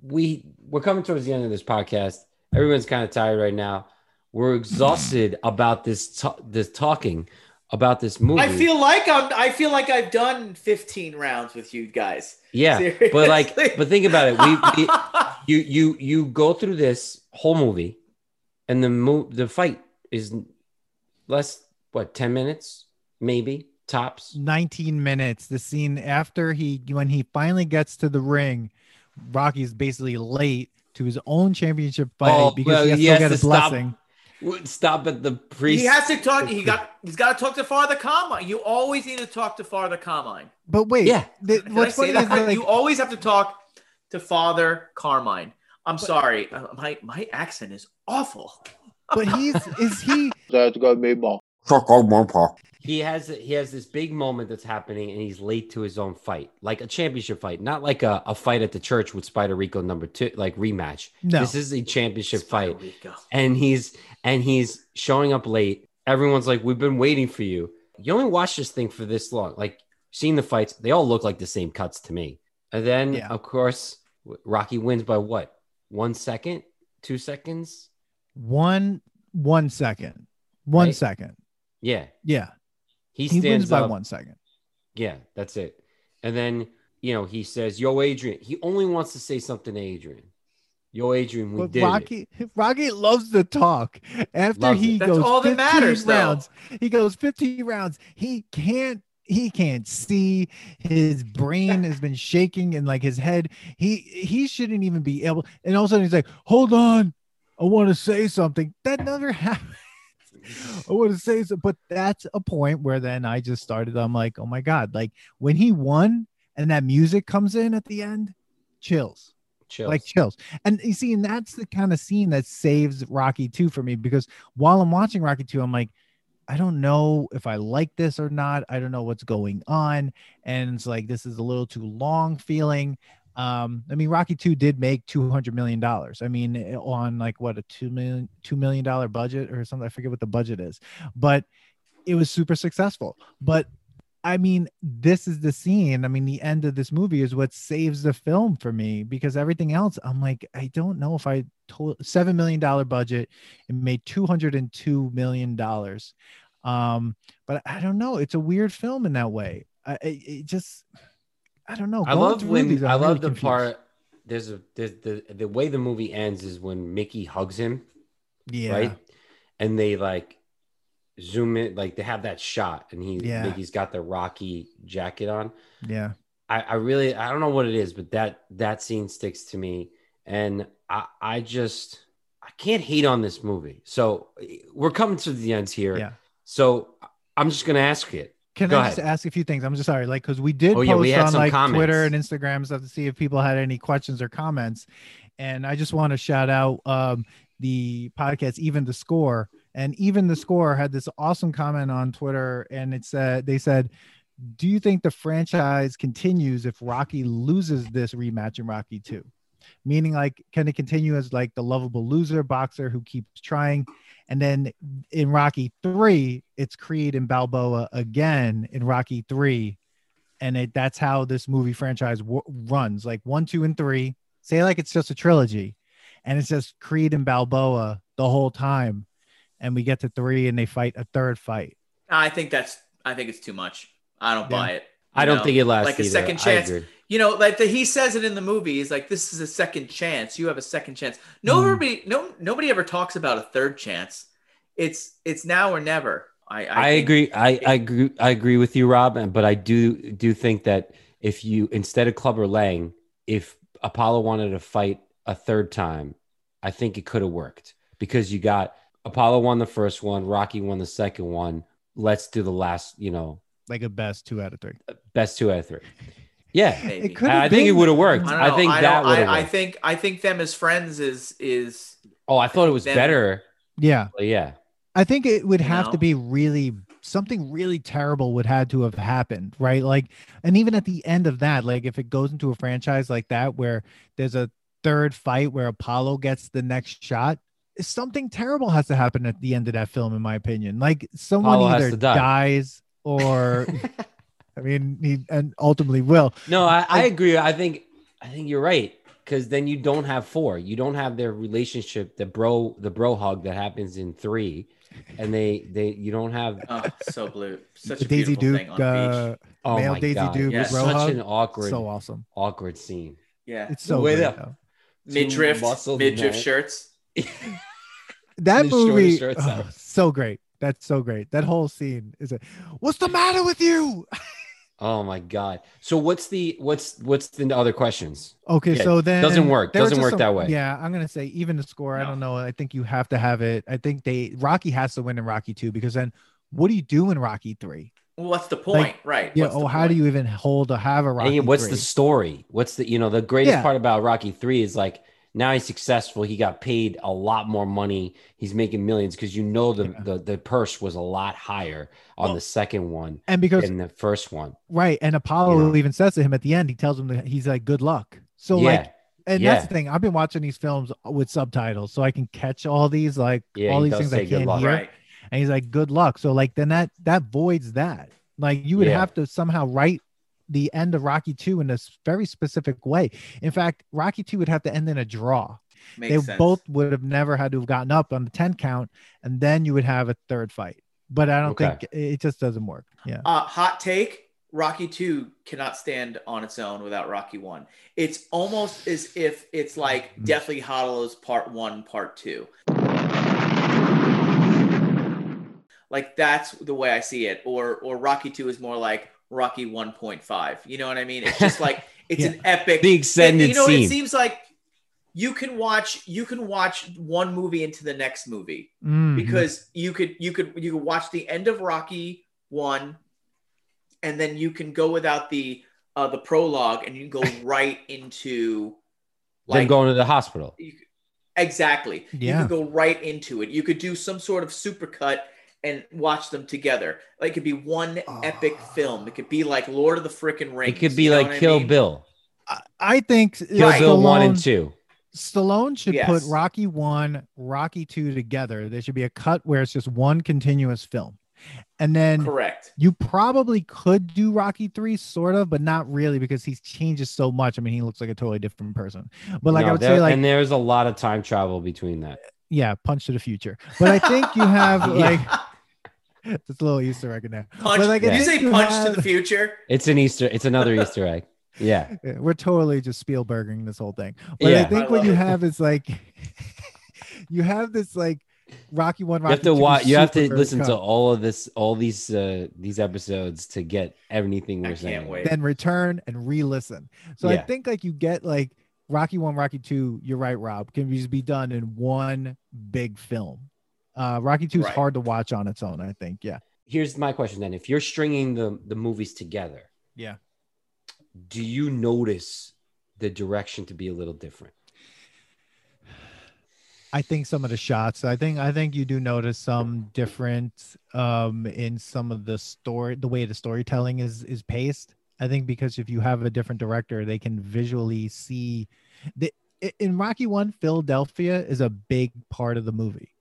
we we're coming towards the end of this podcast. Everyone's kind of tired right now. We're exhausted about this ta- this talking about this movie. I feel like I'm. I feel like I've done 15 rounds with you guys. yeah, but like, but think about it. We, we you you you go through this whole movie and the mo- the fight is less what 10 minutes maybe tops 19 minutes. The scene after he, when he finally gets to the ring, Rocky's basically late to his own championship fight Oh, because well, he has he to has get to a stop. blessing. Would stop at the priest he has to talk. He got. He's got to talk to Father Carmine. You always need to talk to Father Carmine. But wait, Yeah. the- Did what's I say funny is that? that, like, you always have to talk to Father Carmine. I'm sorry, uh, my my accent is awful. but he's is he That's gonna be more. He has he has this big moment that's happening and he's late to his own fight like a championship fight not like a, a fight at the church with spider rico number two like rematch No. this is a championship fight Rico. and he's and he's showing up late. Everyone's like, "We've been waiting for you." You only watch this thing for this long. Like seeing the fights, they all look like the same cuts to me. And then, Yeah. of course, Rocky wins by what? One second, two seconds? one one second, one Right? second. Yeah, Yeah, he he stands wins by up. one second. Yeah, that's it. And then you know he says, "Yo, Adrian." He only wants to say something to Adrian. Yo, Adrian, we But did it. Rocky, Rocky loves to talk. After Loves he it. That's goes all that 15 matters, though. rounds, he goes 15 rounds. He can't. He can't see. His brain has been shaking and like his head. He he shouldn't even be able. And all of a sudden he's like, "Hold on, I want to say something." That never happened. I want to say so, but that's a point where then I just started. I'm like, oh my god! Like when he won and that music comes in at the end, chills Chills. like chills. And you see, and that's the kind of scene that saves Rocky 2 for me because while I'm watching Rocky 2, I'm like, I don't know if I like this or not. I don't know what's going on. And it's like this is a little too long feeling. Um, I mean, Rocky 2 did make 200 million dollars. I mean, eh, on like what a two million two million dollar budget or something. I forget what the budget is, but it was super successful. But I mean, this is the scene. I mean, the end of this movie is what saves the film for me because everything else, I'm like, I don't know if I told seven million dollar budget and made two hundred and two million dollars. Um, but I don't know. It's a weird film in that way. I it, it just, I don't know. I love when these, I love the confused. part. There's a there's the the way the movie ends is when Mickey hugs him, Yeah. right? And they like zoom in, like they have that shot, and he Yeah. Mickey's got the Rocky jacket on. Yeah. I, I really I don't know what it is, but that that scene sticks to me, and I I just I can't hate on this movie. So we're coming to the ends here. Yeah. So I'm just gonna ask it. Can Go I just ask a few things? I'm just sorry, like because we did Oh, post yeah, we on like Twitter and. Instagram and stuff to see if people had any questions or comments. And I just want to shout out um, the podcast, even the score, and even the score had this awesome comment on Twitter, and it said they said, "Do you think the franchise continues if Rocky loses this rematch in Rocky Two? Meaning, like, can it continue as like the lovable loser boxer who keeps trying?" And then in Rocky three, it's Creed and Balboa again in Rocky three, and it that's how this movie franchise w- runs. Like one, two, and three. Say like it's just a trilogy, and it's just Creed and Balboa the whole time, and we get to three, and they fight a third fight. I think that's. I think it's too much. I don't Yeah. buy it. I You don't know, think it lasts like a either. second I chance. Agree. You know, like the, he says it in the movie. He's like, "This is a second chance. You have a second chance." Nobody, hmm. no, nobody ever talks about a third chance. It's it's now or never. I I, I, agree. I, I agree. I agree with you, Rob. But I do do think that if you instead of Clubber Lang, if Apollo wanted to fight a third time, I think it could have worked because you got Apollo won the first one, Rocky won the second one. Let's do the last. You know, Like a best two out of three. best two out of three. Yeah, Maybe. It could I have think it would have worked. I, I, think I that would have I, I think I think them as friends is is oh, I thought it was Then- better. Yeah, But yeah, I think it would have to be really something really terrible would had to have happened, right? Like, and even at the end of that, like if it goes into a franchise like that where there's a third fight where Apollo gets the next shot, something terrible has to happen at the end of that film, in my opinion. Like someone Apollo either die. dies or, I mean, he and ultimately will. No, I, I agree. I think I think you're right because then you don't have four. You don't have their relationship, the bro, the bro hug that happens in three, and they they you don't have. oh, so blue. Such The a Daisy Duke, thing on the beach. uh, Oh Male my Daisy god, Duke with bro such hug. an awkward, so awesome. awkward scene. Yeah, It's so Way good, up. though. midriff, muscled midriff shirts. that movie shirts oh, so great that's so great that whole scene is a what's the matter with you Oh my god. So what's the what's what's the other questions? okay Yeah, so then doesn't work. there Doesn't work some- that way. yeah i'm gonna say even the score i don't know i think you have to have it i think they rocky has to win in rocky 2 because then what do you do in rocky 3 Well, what's the point, Like, right? yeah What's oh how do you even hold or have a rocky and what's 3? the story? What's the you know the greatest Yeah. part about Rocky Three is like now he's successful. He got paid a lot more money. He's making millions because you know the, Yeah. the the purse was a lot higher on Well, the second one and because in the first one. right and apollo You know. even says to him at the end he tells him that he's like good luck so yeah, like and Yeah. that's the thing i've been watching these films with subtitles so i can catch all these like yeah. all these things say i good can't luck. hear Right. and he's like good luck so like then that that voids that like you would Yeah. have to somehow write the end of rocky 2 in a very specific way in fact rocky 2 would have to end in a draw Makes they sense. both would have never had to have gotten up on the 10 count and then you would have a third fight but i don't Okay. think it just doesn't work yeah Uh, hot take: Rocky Two cannot stand on its own without Rocky One. It's almost as if it's like Mhm. Deathly Hallows Part One, Part Two. Like that's the way I see it. Or or Rocky Two is more like Rocky One Point Five. You know what I mean? It's just like it's an epic. The extended you know, scene. it seems like you can watch you can watch one movie into the next movie Mhm. because you could you could you could watch the end of Rocky one, and then you can go without the uh, the prologue, and you can go right into Them going to the hospital. you, exactly. You Yeah. could go right into it. You could do some sort of supercut and watch them together. Like it could be one epic ah. film. It could be like Lord of the Frickin' Rings. It could be you know like what I Kill mean? Bill. I- i think Kill Right. Bill one and two. Stallone should put Rocky 1, Rocky 2 together. There should be a cut where it's just one continuous film. And then Correct. you probably could do Rocky 3 sort of, but not really because he changes so much. I mean, he looks like a totally different person. But like I would there- say like and there's a lot of time travel between that. yeah, punch to the future. But I think you have Yeah. like it's a little Easter egg in there. Punch. But, like, I Did you say you punch to the future? It's an Easter. It's another Easter egg. Yeah. Yeah, We're totally just Spielberging this whole thing. But I think I what you it. have is like you have this like Rocky one, You have to watch. You have to super listen to all of this, all these, uh these episodes to get everything we're saying. wait. then return and re-listen. So I think like you get like Rocky one, Rocky two. You're right, Rob. Can just be done in one big film. Uh, Rocky two is Right. hard to watch on its own. I think. Yeah. Here's my question then: If you're stringing the the movies together, Yeah. do you notice the direction to be a little different? I think some of the shots. I think I think you do notice some different um in some of the story, the way the storytelling is is paced. I think because if you have a different director, they can visually see the in Rocky One, Philadelphia is a big part of the movie.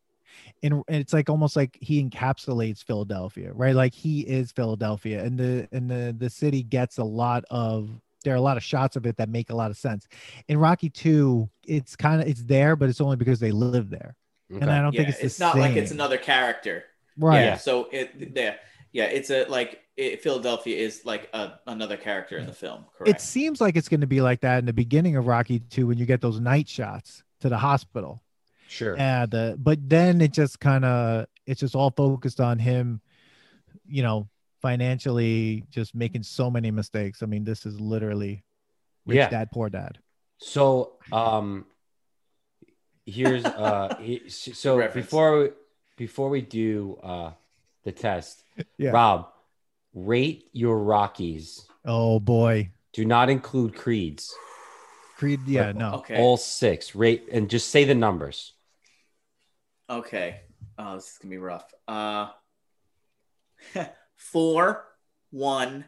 And and it's like almost like he encapsulates Philadelphia, right? Like he is Philadelphia, and the and the the city gets a lot of there are a lot of shots of it that make a lot of sense. In Rocky Two, it's kind of it's there, but it's only because they live there, and I don't Yeah, think it's, it's, the not like it's another character. right. Yeah. So it there. Yeah, it's a like it, Philadelphia is like a, another character in the film. Correct. It seems like it's going to be like that in the beginning of Rocky Two when you get those night shots to the hospital. Sure. Yeah, the but then it just kind of it's just all focused on him, you know, financially just making so many mistakes. I mean, this is literally rich Yeah. dad, poor dad. So, um, here's uh, he- so Reference. before before we do uh the test, Yeah. Rob, rate your Rockies. Oh boy, Do not include creeds. Creed. Yeah, no. okay. All six. Rate and just say the numbers. Okay. Oh, this is gonna be rough. Uh, four, one,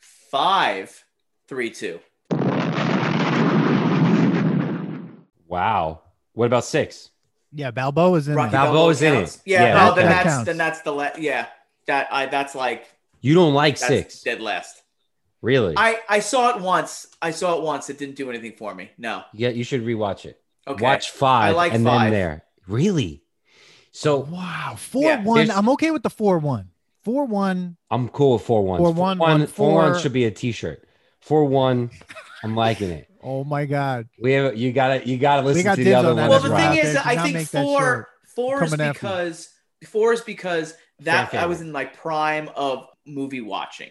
five, three, two. Wow. What about six? Yeah, Balboa's in Rocky there. Balboa's in counts? it. Yeah. Yeah, that- then that that's counts. then that's the le- yeah that I that's like You don't like that's six, dead last. really? I I saw it once. I saw it once. It didn't do anything for me. No. yeah, you should rewatch it. Okay. Watch five I like and five. then there. Really? So oh, Wow, four Yeah, one. I'm okay with the four one. Four one. I'm cool with four one. Four one, one four one four. should be a T-shirt. Four one. I'm liking it. Oh my God. We have you gotta you gotta listen got to the other on one. well, the thing is, did I think four four is Coming after because four is because that Fan I was in like prime of movie watching.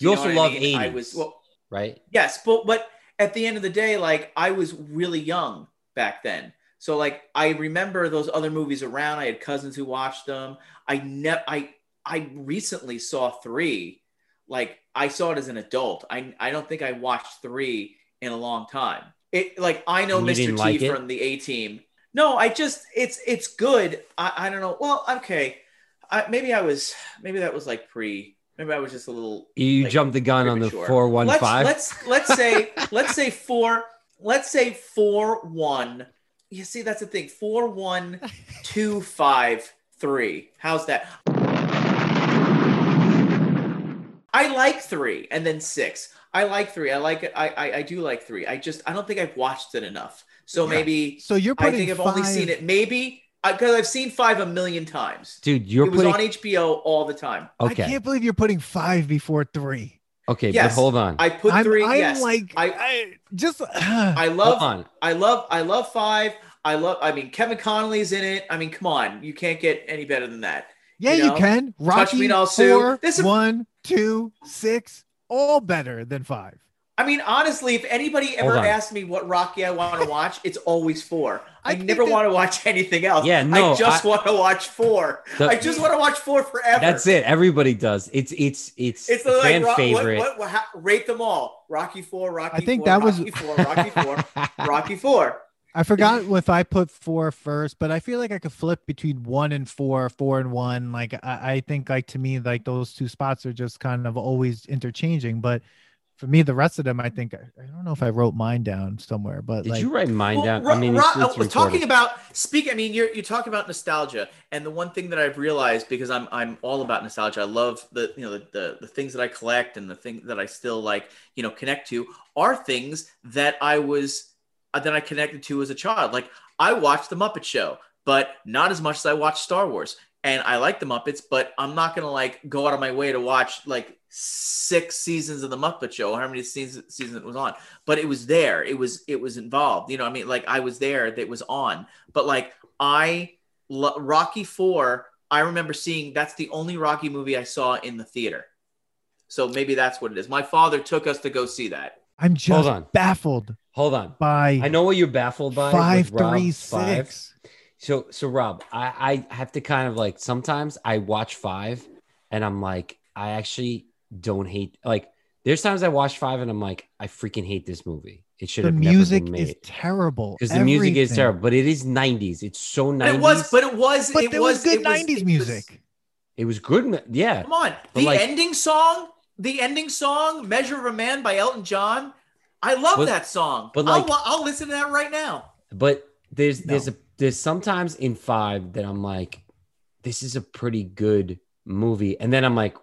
Do You also what I love mean? I was well, right? yes, but but at the end of the day, like I was really young back then. So like I remember those other movies around. I had cousins who watched them. I never I I recently saw three. Like I saw it as an adult. I I don't think I watched three in a long time. It like I know you Mr. T like from the A Team. No, I just it's it's good. I I don't know. Well, okay. I, maybe I was maybe that was like pre. Maybe I was just a little You like, jumped the gun on the four one. Let's let's say let's say four. Let's say four one. You see, that's the thing. Four one two five three. How's that? I like three and then six. I like three. I like it. I, I I do like three. I just I don't think I've watched it enough. So Yeah. maybe So you're I putting think I've five, only seen it maybe uh, because I've seen five a million times. Dude, you're it was on HBO all the time. Okay. I can't believe you're putting five before three. Okay, but Yes. hold on. I put I'm, 3 I'm yes. like, I- I, just. I hold love on. I love I love five. I love I mean Kevin Connolly's in it. I mean, come on, you can't get any better than that. yeah, you you, can. Rocky, me and I'll sue. four, This is- one, two, six, all better than five. I mean, honestly, if anybody ever on. asks me what Rocky I want to watch, it's always four. I I, never that- want to watch anything else. Yeah, no, I just I- want to watch four. The- I just want to watch four forever. That's it. Everybody does. It's it's it's, It's a the, fan like, Ro- favorite. What, what, what, how- rate them all. Rocky four, Rocky. I think four, that was- Rocky four, Rocky four, Rocky four. I forgot if I put four first, but I feel like I could flip between one and four, four and one. Like I, I think, like to me, like those two spots are just kind of always interchanging. But for me, the rest of them, I think I, I don't know if I wrote mine down somewhere, but Did like you write mine Well, down? Ro- I mean, Ro- it's, it's uh, talking about speak. I mean, you're you're talking about nostalgia, and the one thing that I've realized because I'm I'm all about nostalgia. I love the you know the, the the things that I collect and the things that I still like you know connect to are things that I was uh, that I connected to as a child. Like I watched the Muppet Show, but not as much as I watched Star Wars. And I like the Muppets, but I'm not gonna like go out of my way to watch like six seasons of the Muppet Show, or how many seasons season it was on but it was there it was it was involved you know i mean like i was there that was on but like i lo- rocky 4 i remember seeing that's the only rocky movie i saw in the theater so maybe that's what it is my father took us to go see that I'm just Hold on. baffled Hold on. by I know what you're baffled by. with five Rob three five. So so Rob, I, I have to kind of like sometimes I watch five and I'm like, I actually don't hate like there's times I watch five and I'm like, I freaking hate this movie. It should The have music never been is made. terrible Because the music is terrible, but it is 90s. It's so 90s. but it was but it was But it there was, good it was- 90s it was- music. it was good. Yeah. come on But, the like- ending song the ending song measure of a man by elton john i love But- that song but, I'll, like- I'll listen to that right now But there's No. there's a there's sometimes in five that I'm like, this is a pretty good movie, and then I'm like,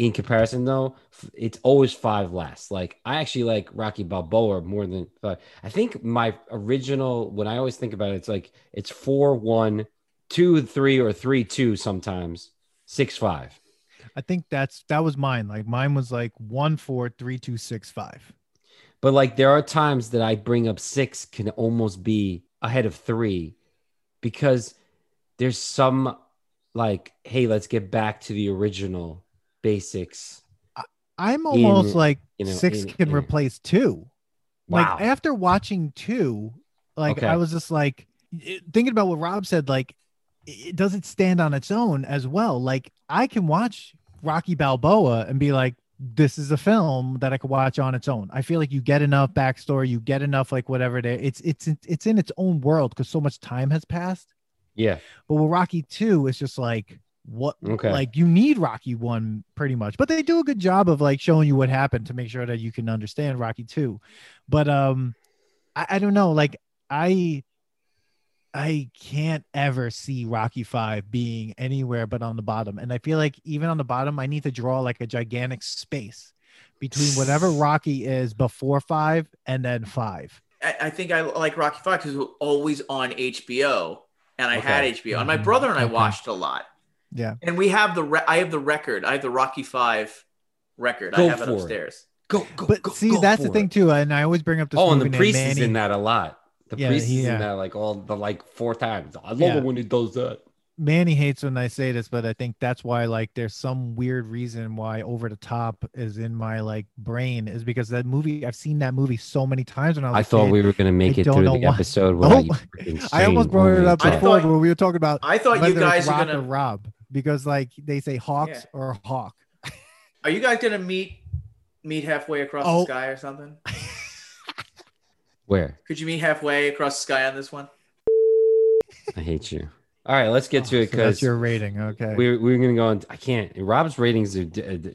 in comparison though, it's always five less. Like I actually like Rocky Balboa more than five. I think my original when I always think about it, it's like it's four one, two three, or three two sometimes, six five. I think that's that was mine. Like mine was like one four three two six five. But like there are times that I bring up six can almost be ahead of three because there's some like, hey, let's get back to the original basics. I'm almost In- like you know, six in- can in- replace two. Wow. Like after watching two, like Okay. I was just like eh, thinking about what Rob said. Like, it does it stand on its own as well? Like I can watch Rocky Balboa and be like, this is a film that I could watch on its own. I feel like you get enough backstory, you get enough like whatever there. It's it's it's in its own world because so much time has passed. yeah. But with Rocky two, it's just like what Okay. like you need Rocky one pretty much. But they do a good job of like showing you what happened to make sure that you can understand Rocky two. But um I, I don't know, like I I can't ever see Rocky Five being anywhere but on the bottom. And I feel like even on the bottom, I need to draw like a gigantic space between whatever Rocky is before five and then five. I, I think I like Rocky Five because it was always on HBO, and I had HBO, and my Mhm. brother and I Okay. watched a lot. Yeah. And we have the re- I have the record. I have the Rocky Five record. I have it for it. upstairs. Go, go, But go, see, go that's the for thing too. And I always bring up this Oh, and the named priest Manny. is in that a lot. The Yeah, priest he- is yeah. in that like all the like four times. I love Yeah. it when he does that. Manny hates when I say this, but I think that's why like there's some weird reason why Over the Top is in my like brain is because that movie I've seen that movie so many times when I was I a thought kid. we were gonna make I it through the why. episode without Oh, I almost brought it up before thought- when we were talking about I thought you guys it's are Rock or gonna. Rob because like they say Hawks Yeah. or Hawk. Are you guys gonna meet meet halfway across Oh. the sky or something? Where? Could you meet halfway across the sky on this one? I hate you. All right, let's get to Oh, it so that's because your rating. Okay. we're we're gonna go on. I can't. Rob's ratings are. d- uh, d-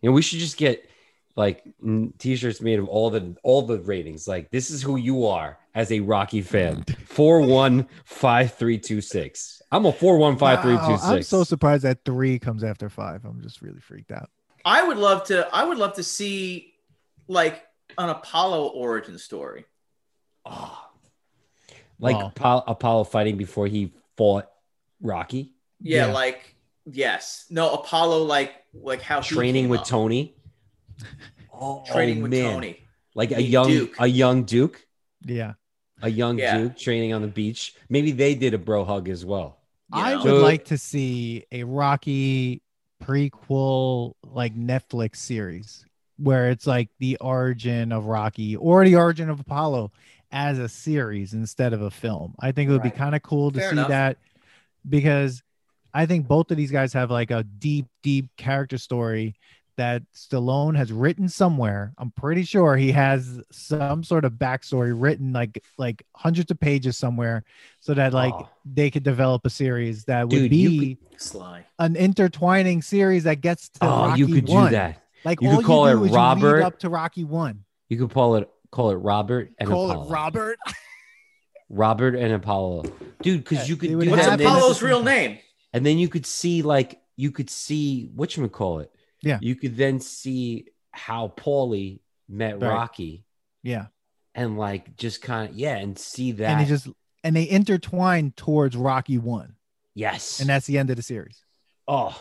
You know, we should just get like n- t-shirts made of all the all the ratings. Like this is who you are as a Rocky fan. Four one five three two six. I'm a four one five three two Wow, I'm so surprised that three comes after five. I'm just really freaked out. I would love to. I would love to see like an Apollo origin story. Oh. Like Wow. Apollo, Apollo fighting before he fought Rocky, Yeah, Yeah. like yes, no Apollo, like like how he training came with up. Tony. Oh, training with man. Tony. like a The young Duke. a young Duke, Yeah. a young Yeah. Duke training on the beach. Maybe they did a bro hug as well. You I know? would So- like to see a Rocky prequel like Netflix series where it's like the origin of Rocky or the origin of Apollo as a series instead of a film. I think it would be kind of cool to Fair see enough. that because I think both of these guys have like a deep, deep character story that Stallone has written somewhere. I'm pretty sure he has some sort of backstory written like like hundreds of pages somewhere so that like Oh. they could develop a series that would Dude, be you Sly. an intertwining series that gets to Oh, Rocky you could one. do that. Like You could call you it Robert. up to Rocky one. You could call it call it Robert and Call Apollo. it Robert. Robert and Apollo, dude. Because you could do What's that, have and then- Apollo's real name? and then you could see like you could see what you would call it. Yeah. You could then see how Paulie met Right. Rocky Yeah, and like just kind of yeah, and see that and he just and they intertwine towards Rocky one, yes, and that's the end of the series. oh.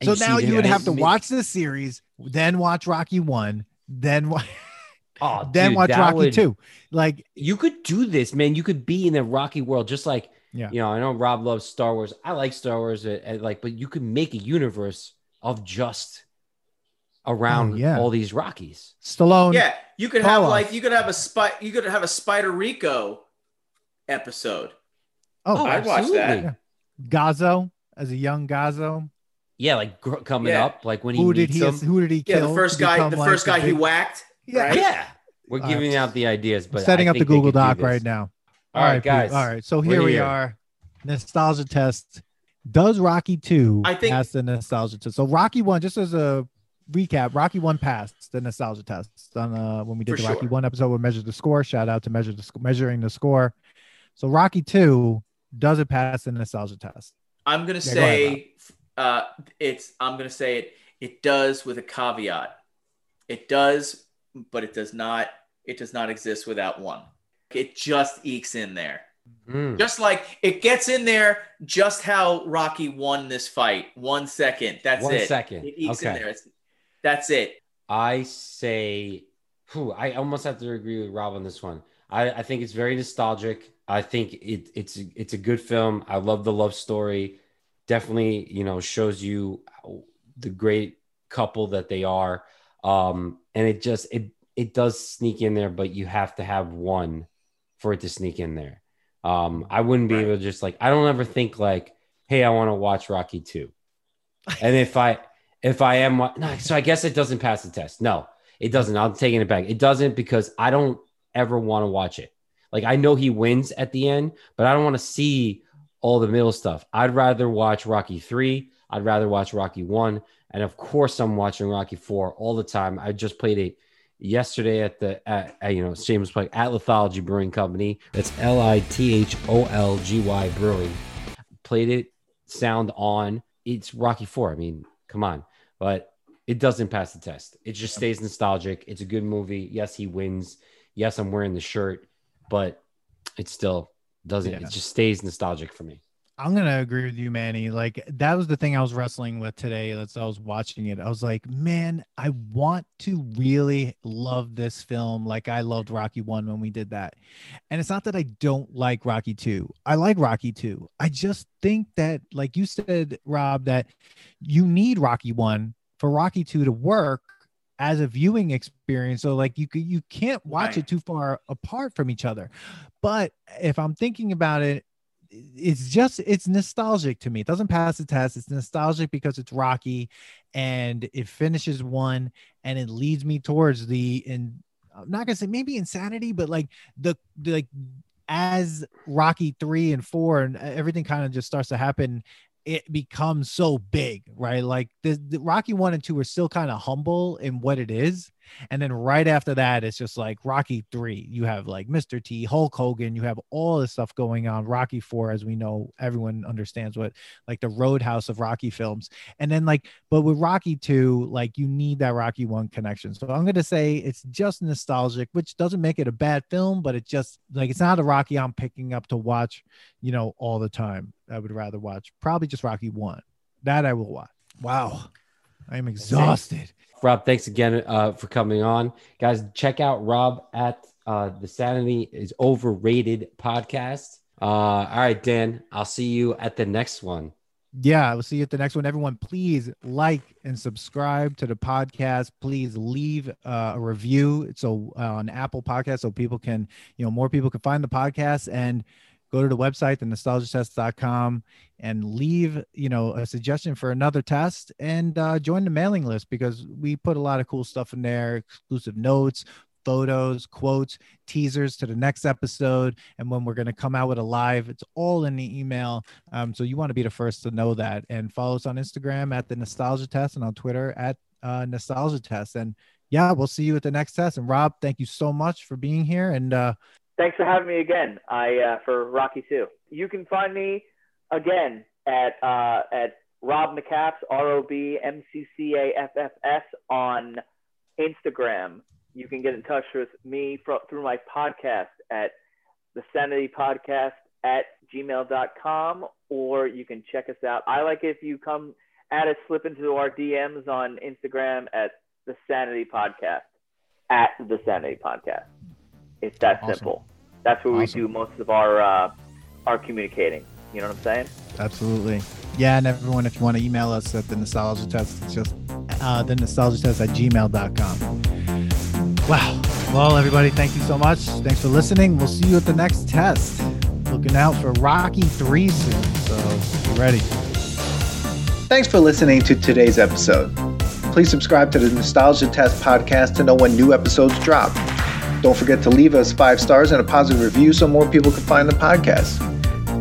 And So see now you would have to mid- watch the series, then watch Rocky one, then wa- Oh, then dude, watch Rocky would- two. Like You could do this, man. You could be in the Rocky world, just like Yeah. You know, I know Rob loves Star Wars. I like Star Wars, uh, uh, like, but you could make a universe of just around Oh, yeah. all these Rockies. Stallone. Yeah, you could have Call like you could have a spy you could have a Spider Rico episode. Oh, I'd watch that. Yeah. Gazzo as a young Gazzo. Yeah, like gr- coming Yeah. up, like when he Who did he? them. Who did he Yeah, the first guy become, the like, first guy he big- whacked. Yeah. right? Yeah, we're Uh, giving out the ideas, but setting I up the think they Google could do Doc right now. All right, Pete. guys. All right. So We're here we here. are. Nostalgia test. Does Rocky 2 I think- pass the nostalgia test? So Rocky 1, just as a recap, Rocky 1 passed the nostalgia test on uh when we did the Rocky sure. 1 episode we measured the score. Shout out to measure the measuring the score. So Rocky 2, does it pass the nostalgia test? I'm gonna Yeah, go ahead, say uh it's I'm gonna say it it does with a caveat. It does, but it does not it does not exist without one. It just ekes in there. Mm. Just like it gets in there just how Rocky won this fight. One second. That's One it. second. It Okay. there. It's, that's it. I say, whew, I almost have to agree with Rob on this one. I, I think it's very nostalgic. I think it, it's it's a good film. I love the love story. Definitely, you know, shows you the great couple that they are. Um, and it just it it does sneak in there, but you have to have one for it to sneak in there. Um, I wouldn't be Right. able to just like I don't ever think like, hey, I want to watch Rocky two. And if I if I am no, so I guess it doesn't pass the test. No, it doesn't. I'm taking it back. It doesn't because I don't ever want to watch it. Like I know he wins at the end, but I don't want to see all the middle stuff. I'd rather watch Rocky three. I'd rather watch Rocky one, and of course I'm watching Rocky four all the time. I just played it yesterday at the at, at, you know shameless plug at Lithology Brewing Company. That's L I T H O L G Y Brewing. Played it sound on. It's Rocky four. I mean, come on, but it doesn't pass the test. It just stays nostalgic. It's a good movie. Yes, he wins. Yes, I'm wearing the shirt, but it still doesn't. Yeah. It just stays nostalgic for me. I'm gonna agree with you, Manny. Like that was the thing I was wrestling with today. As I was watching it, I was like, man, I want to really love this film like I loved Rocky One when we did that. And it's not that I don't like Rocky Two. I like Rocky Two. I just think that, like you said, Rob, that you need Rocky One for Rocky Two to work as a viewing experience. So like you you can't watch Right. it too far apart from each other. But if I'm thinking about it it's just it's nostalgic to me. It doesn't pass the test. It's nostalgic because it's Rocky and it finishes one and it leads me towards the and I'm not gonna say maybe insanity, but like the, the like as Rocky three and four and everything kind of just starts to happen, it becomes so big, right? Like the, the Rocky one and two are still kind of humble in what it is. And then right after that, it's just like Rocky three. You have like Mr. T, Hulk Hogan. You have all this stuff going on. Rocky four, as we know, everyone understands what like the roadhouse of Rocky films. And then like, but with Rocky two, like you need that Rocky one connection. So I'm gonna say it's just nostalgic, which doesn't make it a bad film, but it just like it's not a Rocky I'm picking up to watch, you know, all the time. I would rather watch probably just Rocky one. That I will watch. Wow, I am exhausted. Rob, thanks again uh, for coming on, guys. Check out Rob at uh, the Sanity is Overrated podcast. Uh, all right, Dan. I'll see you at the next one. yeah we'll see you at the next one everyone please like and subscribe to the podcast please leave uh, a review so uh, on apple podcast so people can you know more people can find the podcast and go to the website the nostalgiatest.com and leave you know a suggestion for another test and uh, join the mailing list because we put a lot of cool stuff in there exclusive notes photos quotes teasers to the next episode and when we're going to come out with a live it's all in the email um, so you want to be the first to know that and follow us on instagram at the nostalgia test and on twitter at uh, nostalgia test. And yeah, we'll see you at the next test. And Rob, thank you so much for being here. And uh, Thanks for having me again. I uh, for Rocky too. You can find me again at uh, at Rob McCaffs R O B M C C A F F S on Instagram. You can get in touch with me fro- through my podcast at the Sanity Podcast at gmail.com or you can check us out. I like if you come at us, slip into our DMs on Instagram at the Sanity Podcast at the Sanity Podcast. It's that Awesome. simple. That's where we do most of our uh, our communicating. You know what I'm saying? Absolutely. Yeah, and everyone, if you want to email us at the nostalgia test, it's just uh, the nostalgia test at gmail.com. Wow. Well, everybody, thank you so much. Thanks for listening. We'll see you at the next test. Looking out for Rocky 3 soon. So be ready. Thanks for listening to today's episode. Please subscribe to the Nostalgia Test podcast to know when new episodes drop. Don't forget to leave us five stars and a positive review so more people can find the podcast.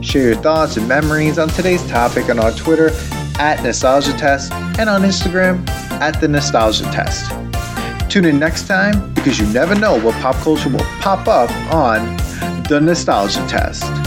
Share your thoughts and memories on today's topic on our Twitter at Nostalgia Test and on Instagram at The Nostalgia Test. Tune in next time because you never know what pop culture will pop up on The Nostalgia Test.